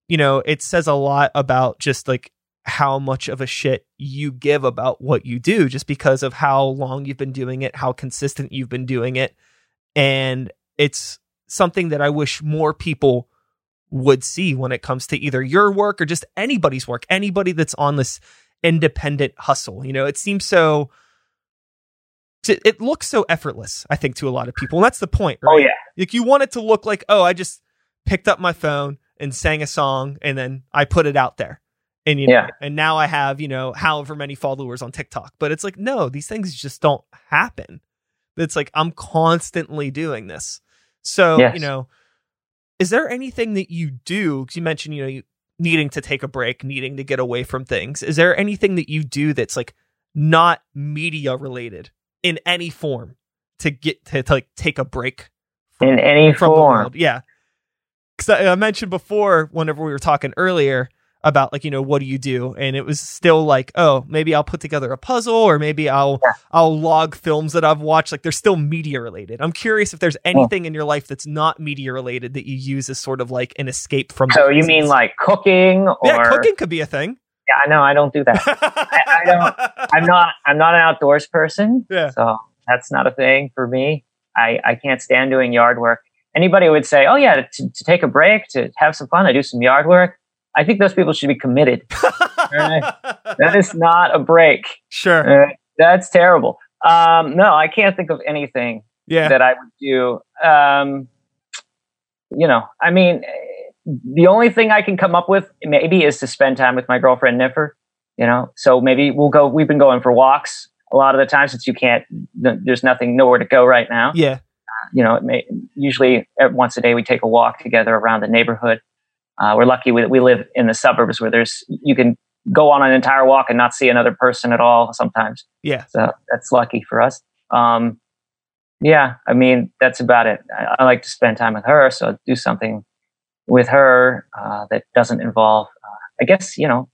you know, it says a lot about just like how much of a shit you give about what you do just because of how long you've been doing it, how consistent you've been doing it. And it's something that I wish more people would see when it comes to either your work or just anybody's work, anybody that's on this independent hustle. You know, it seems so it looks so effortless, I think, to a lot of people. And that's the point, oh, right? Oh yeah. Like you want it to look like, oh, I just picked up my phone and sang a song and then I put it out there and you know, yeah. and now I have you know however many followers on TikTok. But it's like no, these things just don't happen. It's like I'm constantly doing this. So yes. you know, is there anything that you do? Because you mentioned you know you needing to take a break, needing to get away from things. Is there anything that you do that's like not media related in any form to get to, to like take a break from, in any form? Yeah, because I, I mentioned before whenever we were talking earlier about like you know what do you do? And it was still like oh maybe i'll put together a puzzle or maybe i'll yeah. i'll log films that i've watched. Like they're still media related. I'm curious if there's hmm. anything yeah. in your life that's not media related that you use as sort of like an escape from so oh, you mean like cooking or yeah cooking could be a thing. Yeah i know i don't do that. I, I, don't i'm not i'm not an outdoors person yeah. so that's not a thing for me. I i can't stand doing yard work. Anybody would say oh yeah to, to take a break to have some fun i do some yard work I think those people should be committed. right? That is not a break. Sure. Right? That's terrible. Um, no, I can't think of anything yeah. that I would do. Um, you know, I mean, the only thing I can come up with maybe is to spend time with my girlfriend Niffer. You know, so maybe we'll go. We've been going for walks a lot of the time since you can't. There's nothing, nowhere to go right now. Yeah. Uh, you know, it may, usually once a day we take a walk together around the neighborhood. Uh, we're lucky we, we live in the suburbs where there's you can go on an entire walk and not see another person at all sometimes. Yeah. So that's lucky for us. Um, yeah, I mean, that's about it. I, I, like to spend time with her, so do something with her uh, that doesn't involve, uh, I guess, you know,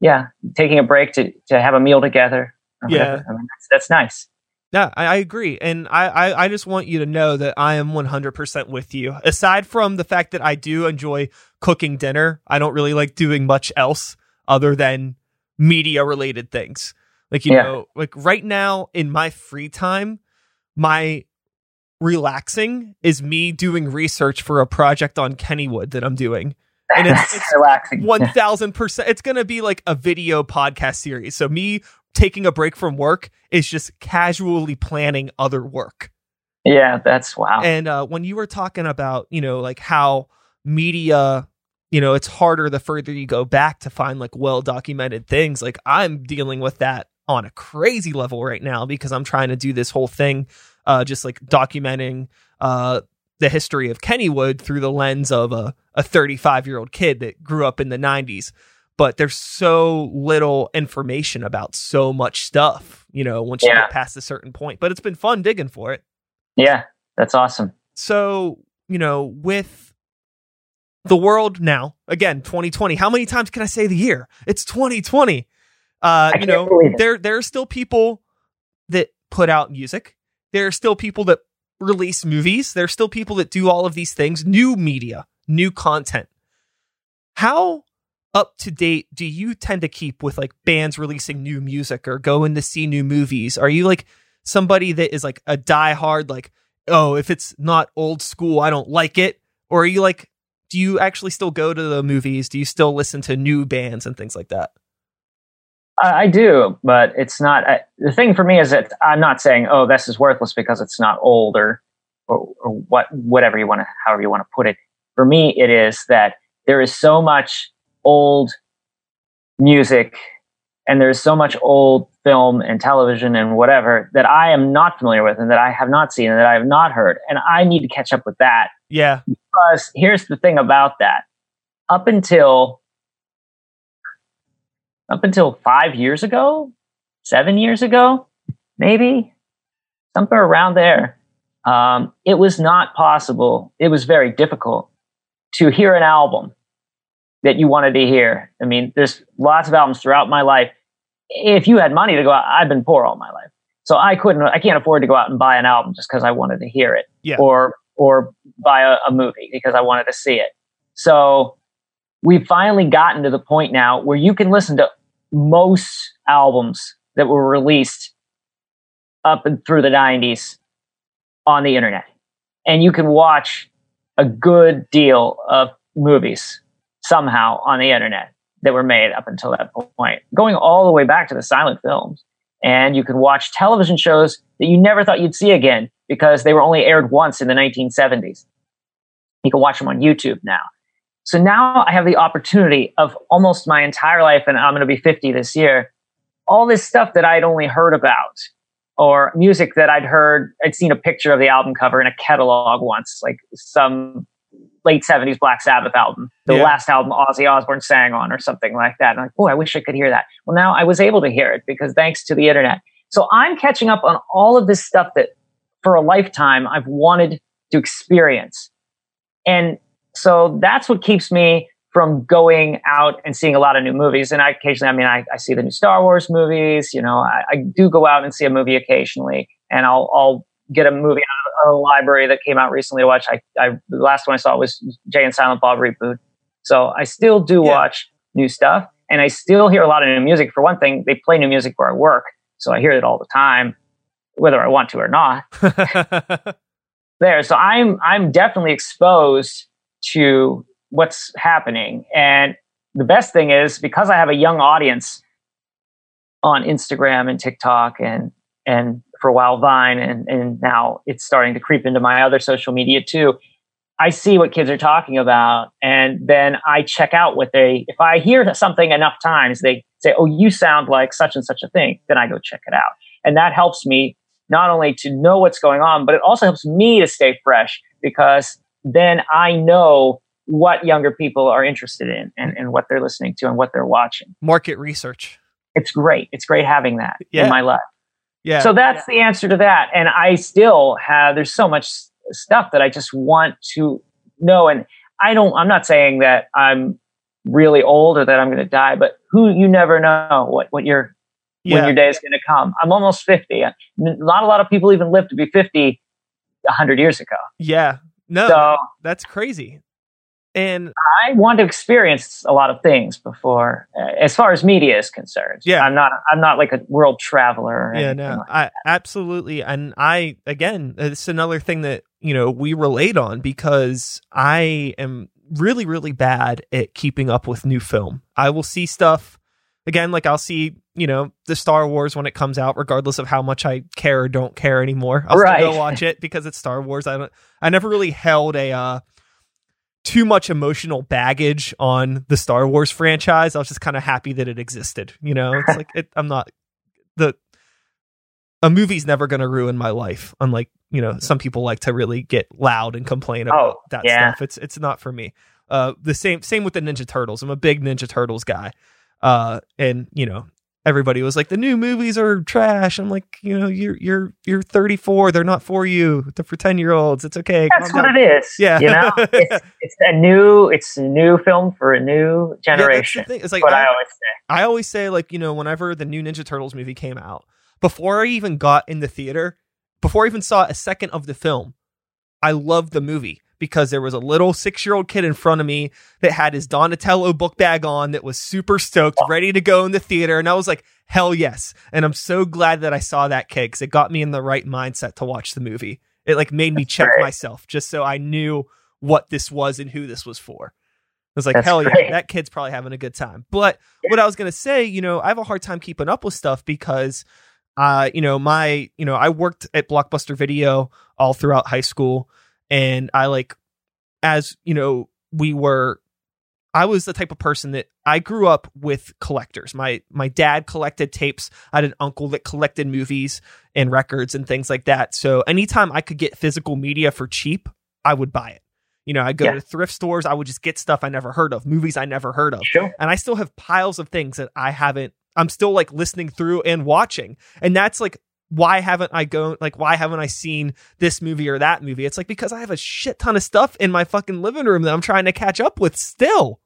yeah, taking a break to, to have a meal together. Yeah. I mean, that's, that's nice. Yeah, I, I agree. And I, I, I, just want you to know that I am 100% with you. Aside from the fact that I do enjoy cooking dinner, I don't really like doing much else other than media related things. Like, you yeah. know, like right now in my free time, my relaxing is me doing research for a project on Kennywood that I'm doing. And it's, it's relaxing. 1000%. It's going to be like a video podcast series. So me taking a break from work is just casually planning other work. Yeah, that's wow. And uh, when you were talking about, you know, like how media, you know, it's harder the further you go back to find like well documented things. Like I'm dealing with that on a crazy level right now because I'm trying to do this whole thing, uh, just like documenting uh, the history of Kennywood through the lens of a, a 35 year old kid that grew up in the 90s but there's so little information about so much stuff, you know, once you yeah. get past a certain point. But it's been fun digging for it. Yeah, that's awesome. So, you know, with the world now, again, 2020, how many times can I say the year? It's 2020. Uh, you know, there there are still people that put out music. There are still people that release movies. There are still people that do all of these things, new media, new content. How up to date do you tend to keep with like bands releasing new music or going to see new movies? Are you like somebody that is like a diehard, like, oh, if it's not old school, I don't like it? Or are you like do you actually still go to the movies? Do you still listen to new bands and things like that? I, do, but it's not. I, the thing for me is that I'm not saying, "Oh, this is worthless" because it's not old or, or, or what, whatever you want to, however you want to put it. For me, it is that there is so much old music and there's so much old film and television and whatever that I am not familiar with and that I have not seen and that I have not heard. And I need to catch up with that. Yeah. Because here's the thing about that. Up until up until five years ago, seven years ago, maybe somewhere around there, um, it was not possible. It was very difficult to hear an album that you wanted to hear. I mean, there's lots of albums throughout my life. If you had money to go out, I've been poor all my life. So I couldn't, I can't afford to go out and buy an album just because I wanted to hear it Yeah. or, or buy a, a movie because I wanted to see it. So we've finally gotten to the point now where you can listen to most albums that were released up and through the 90s on the internet. And you can watch a good deal of movies somehow on the internet that were made up until that point, going all the way back to the silent films. And you can watch television shows that you never thought you'd see again because they were only aired once in the 1970s. You can watch them on YouTube now. So now I have the opportunity of almost my entire life, and I'm going to be 50 this year, all this stuff that I'd only heard about or music that I'd heard, I'd seen a picture of the album cover in a catalog once, like some late 70s Black Sabbath album, the Yeah. last album Ozzy Osbourne sang on or something like that. And I'm like, boy, I wish I could hear that. Well, now I was able to hear it because thanks to the internet. So I'm catching up on all of this stuff that for a lifetime I've wanted to experience. And so that's what keeps me from going out and seeing a lot of new movies. And I occasionally, I mean, I, I see the new Star Wars movies. You know, I, I do go out and see a movie occasionally, and I'll I'll get a movie out of a library that came out recently to watch. I, I the last one I saw was Jay and Silent Bob reboot. So I still do Yeah. watch new stuff, and I still hear a lot of new music. For one thing, they play new music where I work, so I hear it all the time, whether I want to or not there. So I'm I'm definitely exposed to what's happening. And the best thing is because I have a young audience on Instagram and TikTok and and for a while Vine and and now it's starting to creep into my other social media too. I see what kids are talking about and then I check out what they if I hear something enough times they say, "Oh, you sound like such and such a thing." Then I go check it out. And that helps me not only to know what's going on, but it also helps me to stay fresh because then I know what younger people are interested in and, and what they're listening to and what they're watching. Market research. It's great. It's great having that Yeah. in my life. Yeah. So that's the answer to that. And I still have, there's so much stuff that I just want to know. And I don't, I'm not saying that I'm really old or that I'm going to die, but who, you never know what, what your, when your day is going to come. I'm almost 50. Not a lot of people even live to be 50 100 years ago. yeah. No, So that's crazy. And I want to experience a lot of things before, uh, as far as media is concerned. Yeah. I'm not. I'm not like a world traveler. Or yeah, no, like- I absolutely, and I again, it's another thing that you know we relate on because I am really, really bad at keeping up with new film. I will see stuff again, like I'll see you know the Star Wars when it comes out, regardless of how much I care or don't care anymore. I'll Right. still go watch it because it's Star Wars. I don't. I never really held a. uh too much emotional baggage on the Star Wars franchise. I was just kind of happy that it existed. You know, it's like it, I'm not the a movie's never going to ruin my life. Unlike you know, some people like to really get loud and complain about Oh, that yeah. stuff. It's it's not for me. Uh, the same same with the Ninja Turtles. I'm a big Ninja Turtles guy. Uh, and you know, everybody was like, the new movies are trash. I'm like, you know, you're you're you're 34. They're not for you. They're for 10 year olds. It's okay. That's what down. it is. Yeah. You know, it's, it's a new. It's a new film for a new Yeah, generation. thing. It's like what I- I always say. I always say, like, you know, whenever the new Ninja Turtles movie came out, before I even got in the theater, before I even saw a second of the film, I loved the movie because there was a little six year old kid in front of me that had his Donatello book bag on that was super stoked, ready to go in the theater. And I was like, hell yes. And I'm so glad that I saw that kid because it got me in the right mindset to watch the movie. It like made me That's check great. myself just so I knew what this was and who this was for. I was like, That's hell great. yeah, that kid's probably having a good time. But what I was gonna say, you know, I have a hard time keeping up with stuff because, uh, you know, my, you know, I worked at Blockbuster Video all throughout high school, and I like, as you know, we were. I was the type of person that I grew up with collectors. My my dad collected tapes. I had an uncle that collected movies and records and things like that. So anytime I could get physical media for cheap, I would buy it. You know, I go Yeah. to thrift stores, I would just get stuff I never heard of, movies I never heard of. Sure. And I still have piles of things that I haven't I'm still like listening through and watching. And that's like why haven't I go like why haven't I seen this movie or that movie? It's like because I have a shit ton of stuff in my fucking living room that I'm trying to catch up with still.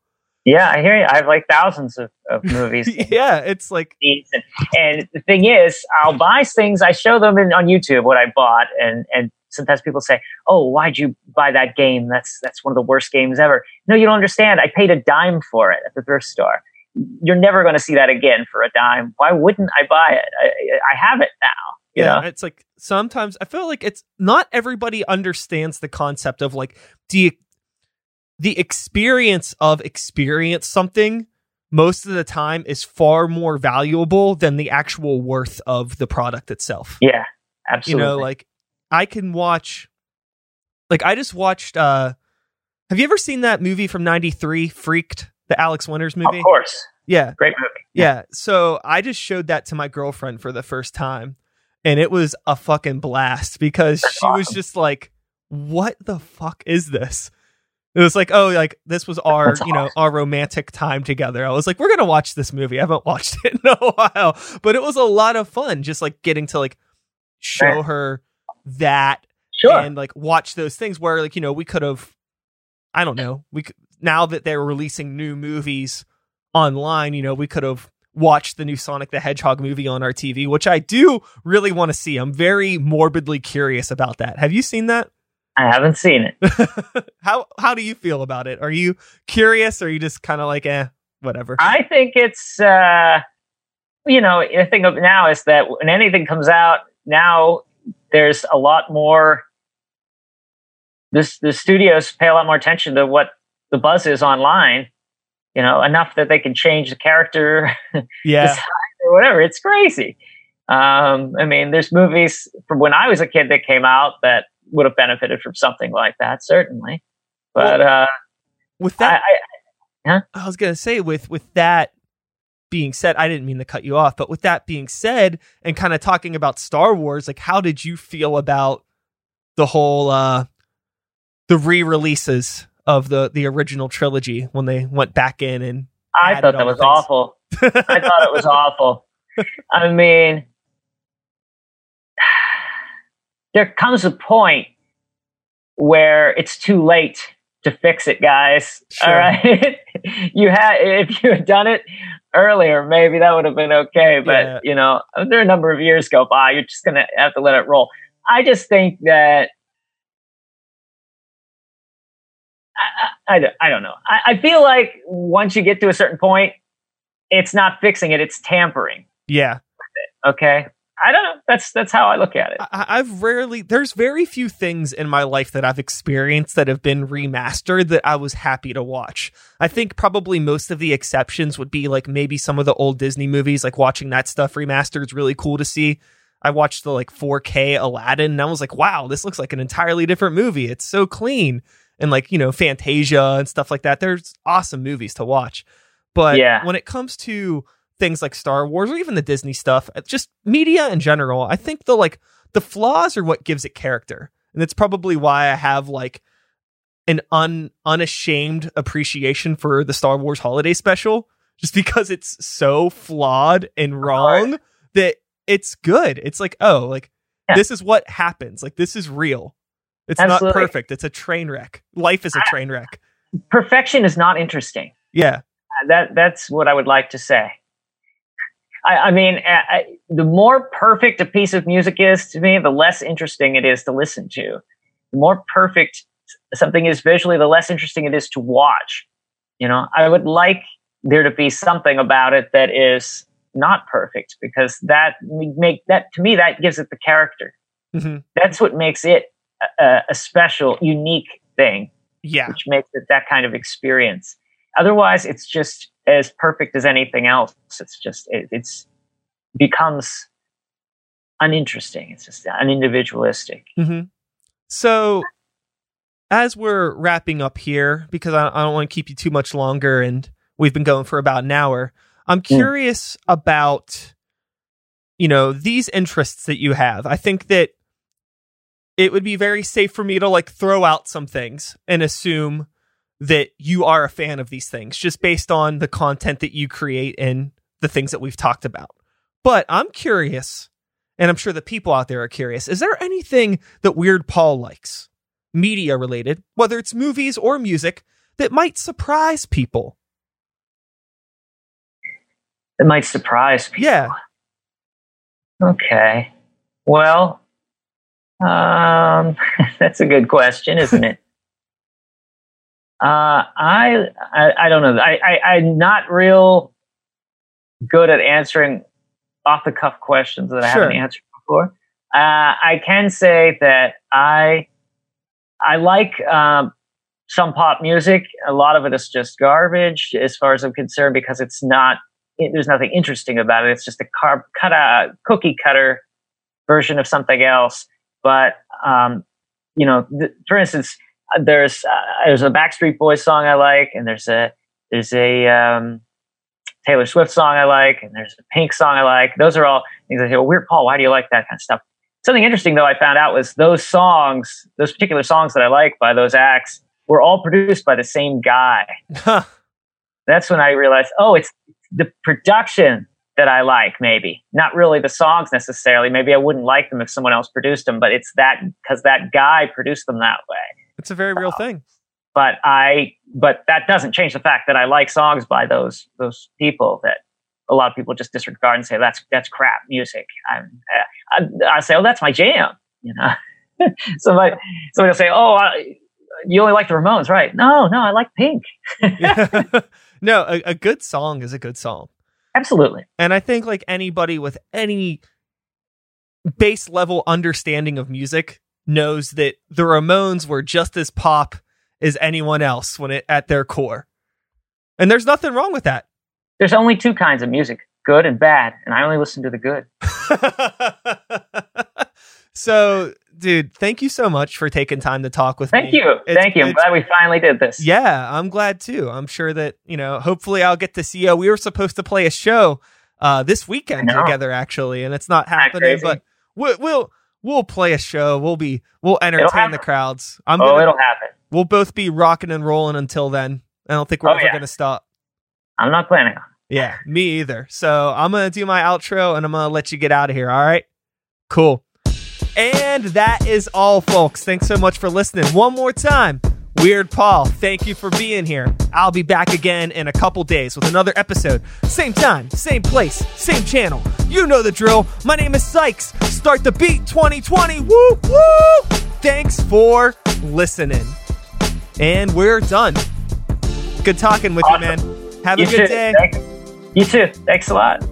Yeah, I hear you. I have like thousands of, of movies. yeah, it's like And, and the thing is, I'll buy things. I show them in, on YouTube what I bought, and and sometimes people say, "Oh, why'd you buy that game? That's that's one of the worst games ever." No, you don't understand. I paid a dime for it at the thrift store. You're never going to see that again for a dime. Why wouldn't I buy it? I, I have it now. Yeah, know? it's like sometimes I feel like it's not everybody understands the concept of like the the experience of experience something most of the time is far more valuable than the actual worth of the product itself. Yeah, absolutely. You know, like I can watch like I just watched uh have you ever seen that movie from 93 Freaked, the Alex Winters movie? of course, Yeah. great movie. Yeah. So I just showed that to my girlfriend for the first time, and it was a fucking blast because That's she was just like, "What the fuck is this?" It was like, "Oh, like this was our, That's you know, awesome. our romantic time together." I was like, "We're gonna watch this movie." I haven't watched it in a while, but it was a lot of fun, just like getting to like show Yeah. her that Sure. and like watch those things where like you know we could have i don't know we could now that they're releasing new movies online you know we could have watched the new sonic the hedgehog movie on our tv which i do really want to see. I'm very morbidly curious about that. Have you seen that? I haven't seen it. how how do you feel about it? Are you curious? Or are you just kind of like eh whatever? I think it's uh you know the thing of now is that when anything comes out now there's a lot more this the studios pay a lot more attention to what the buzz is online you know enough that they can change the character yeah. design or whatever. It's crazy. Um i mean there's movies from when i was a kid that came out that would have benefited from something like that certainly. But uh with I, that I I was gonna say with with that being said, I didn't mean to cut you off, but with that being said, and kind of talking about Star Wars, like how did you feel about the whole uh the re-releases of the the original trilogy when they went back in and I thought that was things? awful I thought it was awful. I mean, there comes a point where it's too late to fix it, guys. Sure. All right, you had if you had done it earlier, maybe that would have been okay. But Yeah. you know, there a number of years go by. You're just gonna have to let it roll. I just think that. I, I, I don't- know. I, I feel like once you get to a certain point, it's not fixing it; it's tampering. yeah. Okay, I don't know. That's that's how I look at it. I, I've rarely there's very few things in my life that I've experienced that have been remastered that I was happy to watch. I think probably most of the exceptions would be like maybe some of the old Disney movies, like watching that stuff remastered is really cool to see. I watched the like 4K Aladdin and I was like, wow, this looks like an entirely different movie. It's so clean. And like, you know, Fantasia and stuff like that. There's awesome movies to watch. But Yeah. when it comes to things like Star Wars or even the Disney stuff, uh, just media in general, I think the like the flaws are what gives it character. And that's probably why I have like an un unashamed appreciation for the Star Wars holiday special just because it's so flawed and wrong that it's good. It's like, oh, like Yeah. this is what happens. Like this is real. It's Absolutely. not perfect. It's a train wreck. Life is a train wreck. Perfection is not interesting. Yeah. That that's what I would like to say. I, I mean, I, I, the more perfect a piece of music is to me, the less interesting it is to listen to. The more perfect something is visually, the less interesting it is to watch. You know, I would like there to be something about it that is not perfect because that make that to me that gives it the character. hmm That's what makes it a, a special, unique thing. Yeah. which makes it that kind of experience. Otherwise, it's just as perfect as anything else. It's just it, it's becomes uninteresting. It's just unindividualistic. hmm So, as we're wrapping up here, because I, I don't want to keep you too much longer, and we've been going for about an hour, I'm curious about, you know, these interests that you have. I think that it would be very safe for me to like throw out some things and assume that you are a fan of these things just based on the content that you create and the things that we've talked about. But I'm curious, and I'm sure the people out there are curious, is there anything that Weird Paul likes, media related, whether it's movies or music, that might surprise people? It might surprise people. Yeah. Okay. Well, um, that's a good question, isn't it? Uh, I, I, I don't know. I, I, I'm not real good at answering off the cuff questions that I Sure. haven't answered before. Uh, I can say that I, I like um, some pop music. A lot of it is just garbage, as far as I'm concerned, because it's not. It, there's nothing interesting about it. It's just a carb cut a cookie cutter version of something else. But um, you know, th- for instance, uh, there's uh, there's a Backstreet Boys song I like, and there's a there's a um, Taylor Swift song I like, and there's a Pink song I like. Those are all things I say, well, Weird Paul, why do you like that kind of stuff? Something interesting though I found out was those songs, those particular songs that I like by those acts, were all produced by the same guy. Huh. That's when I realized, oh, it's the production that I like, maybe not really the songs necessarily. Maybe I wouldn't like them if someone else produced them, but it's that because that guy produced them that way. It's a very real uh, thing. But I, but that doesn't change the fact that I like songs by those those people that a lot of people just disregard and say that's that's crap music. I'm, uh, I, I say, oh, that's my jam. You know, somebody somebody will say, oh, I, you only like the Ramones, right? No, no, I like Pink. no, a, a good song is a good song. Absolutely. And I think like anybody with any base level understanding of music knows that the Ramones were just as pop as anyone else when it at their core. And there's nothing wrong with that. There's only two kinds of music, good and bad, and I only listen to the good. so, dude, thank you so much for taking time to talk with me. Thank me. you. It's- Thank you. I'm glad we finally did this. Yeah, I'm glad too. I'm sure that, you know, hopefully I'll get to see you. We were supposed to play a show uh this weekend together actually, and it's not happening, but we'll, we'll we'll play a show. We'll be we'll entertain the crowds. I'm Oh, gonna, it'll happen. we'll both be rocking and rolling until then. I don't think we're Oh, ever yeah. going to stop. I'm not planning on. Yeah, me either. So I'm gonna do my outro and I'm gonna let you get out of here. All right, cool. And that is all, folks. Thanks so much for listening. One more time, Weird Paul. Thank you for being here. I'll be back again in a couple days with another episode. Same time, same place, same channel. You know the drill. My name is Sykes. Start the beat 2020. Woo woo! Thanks for listening. And we're done. Good talking with Awesome. you, man. Have a good too. day. Thanks. You too. Thanks a lot.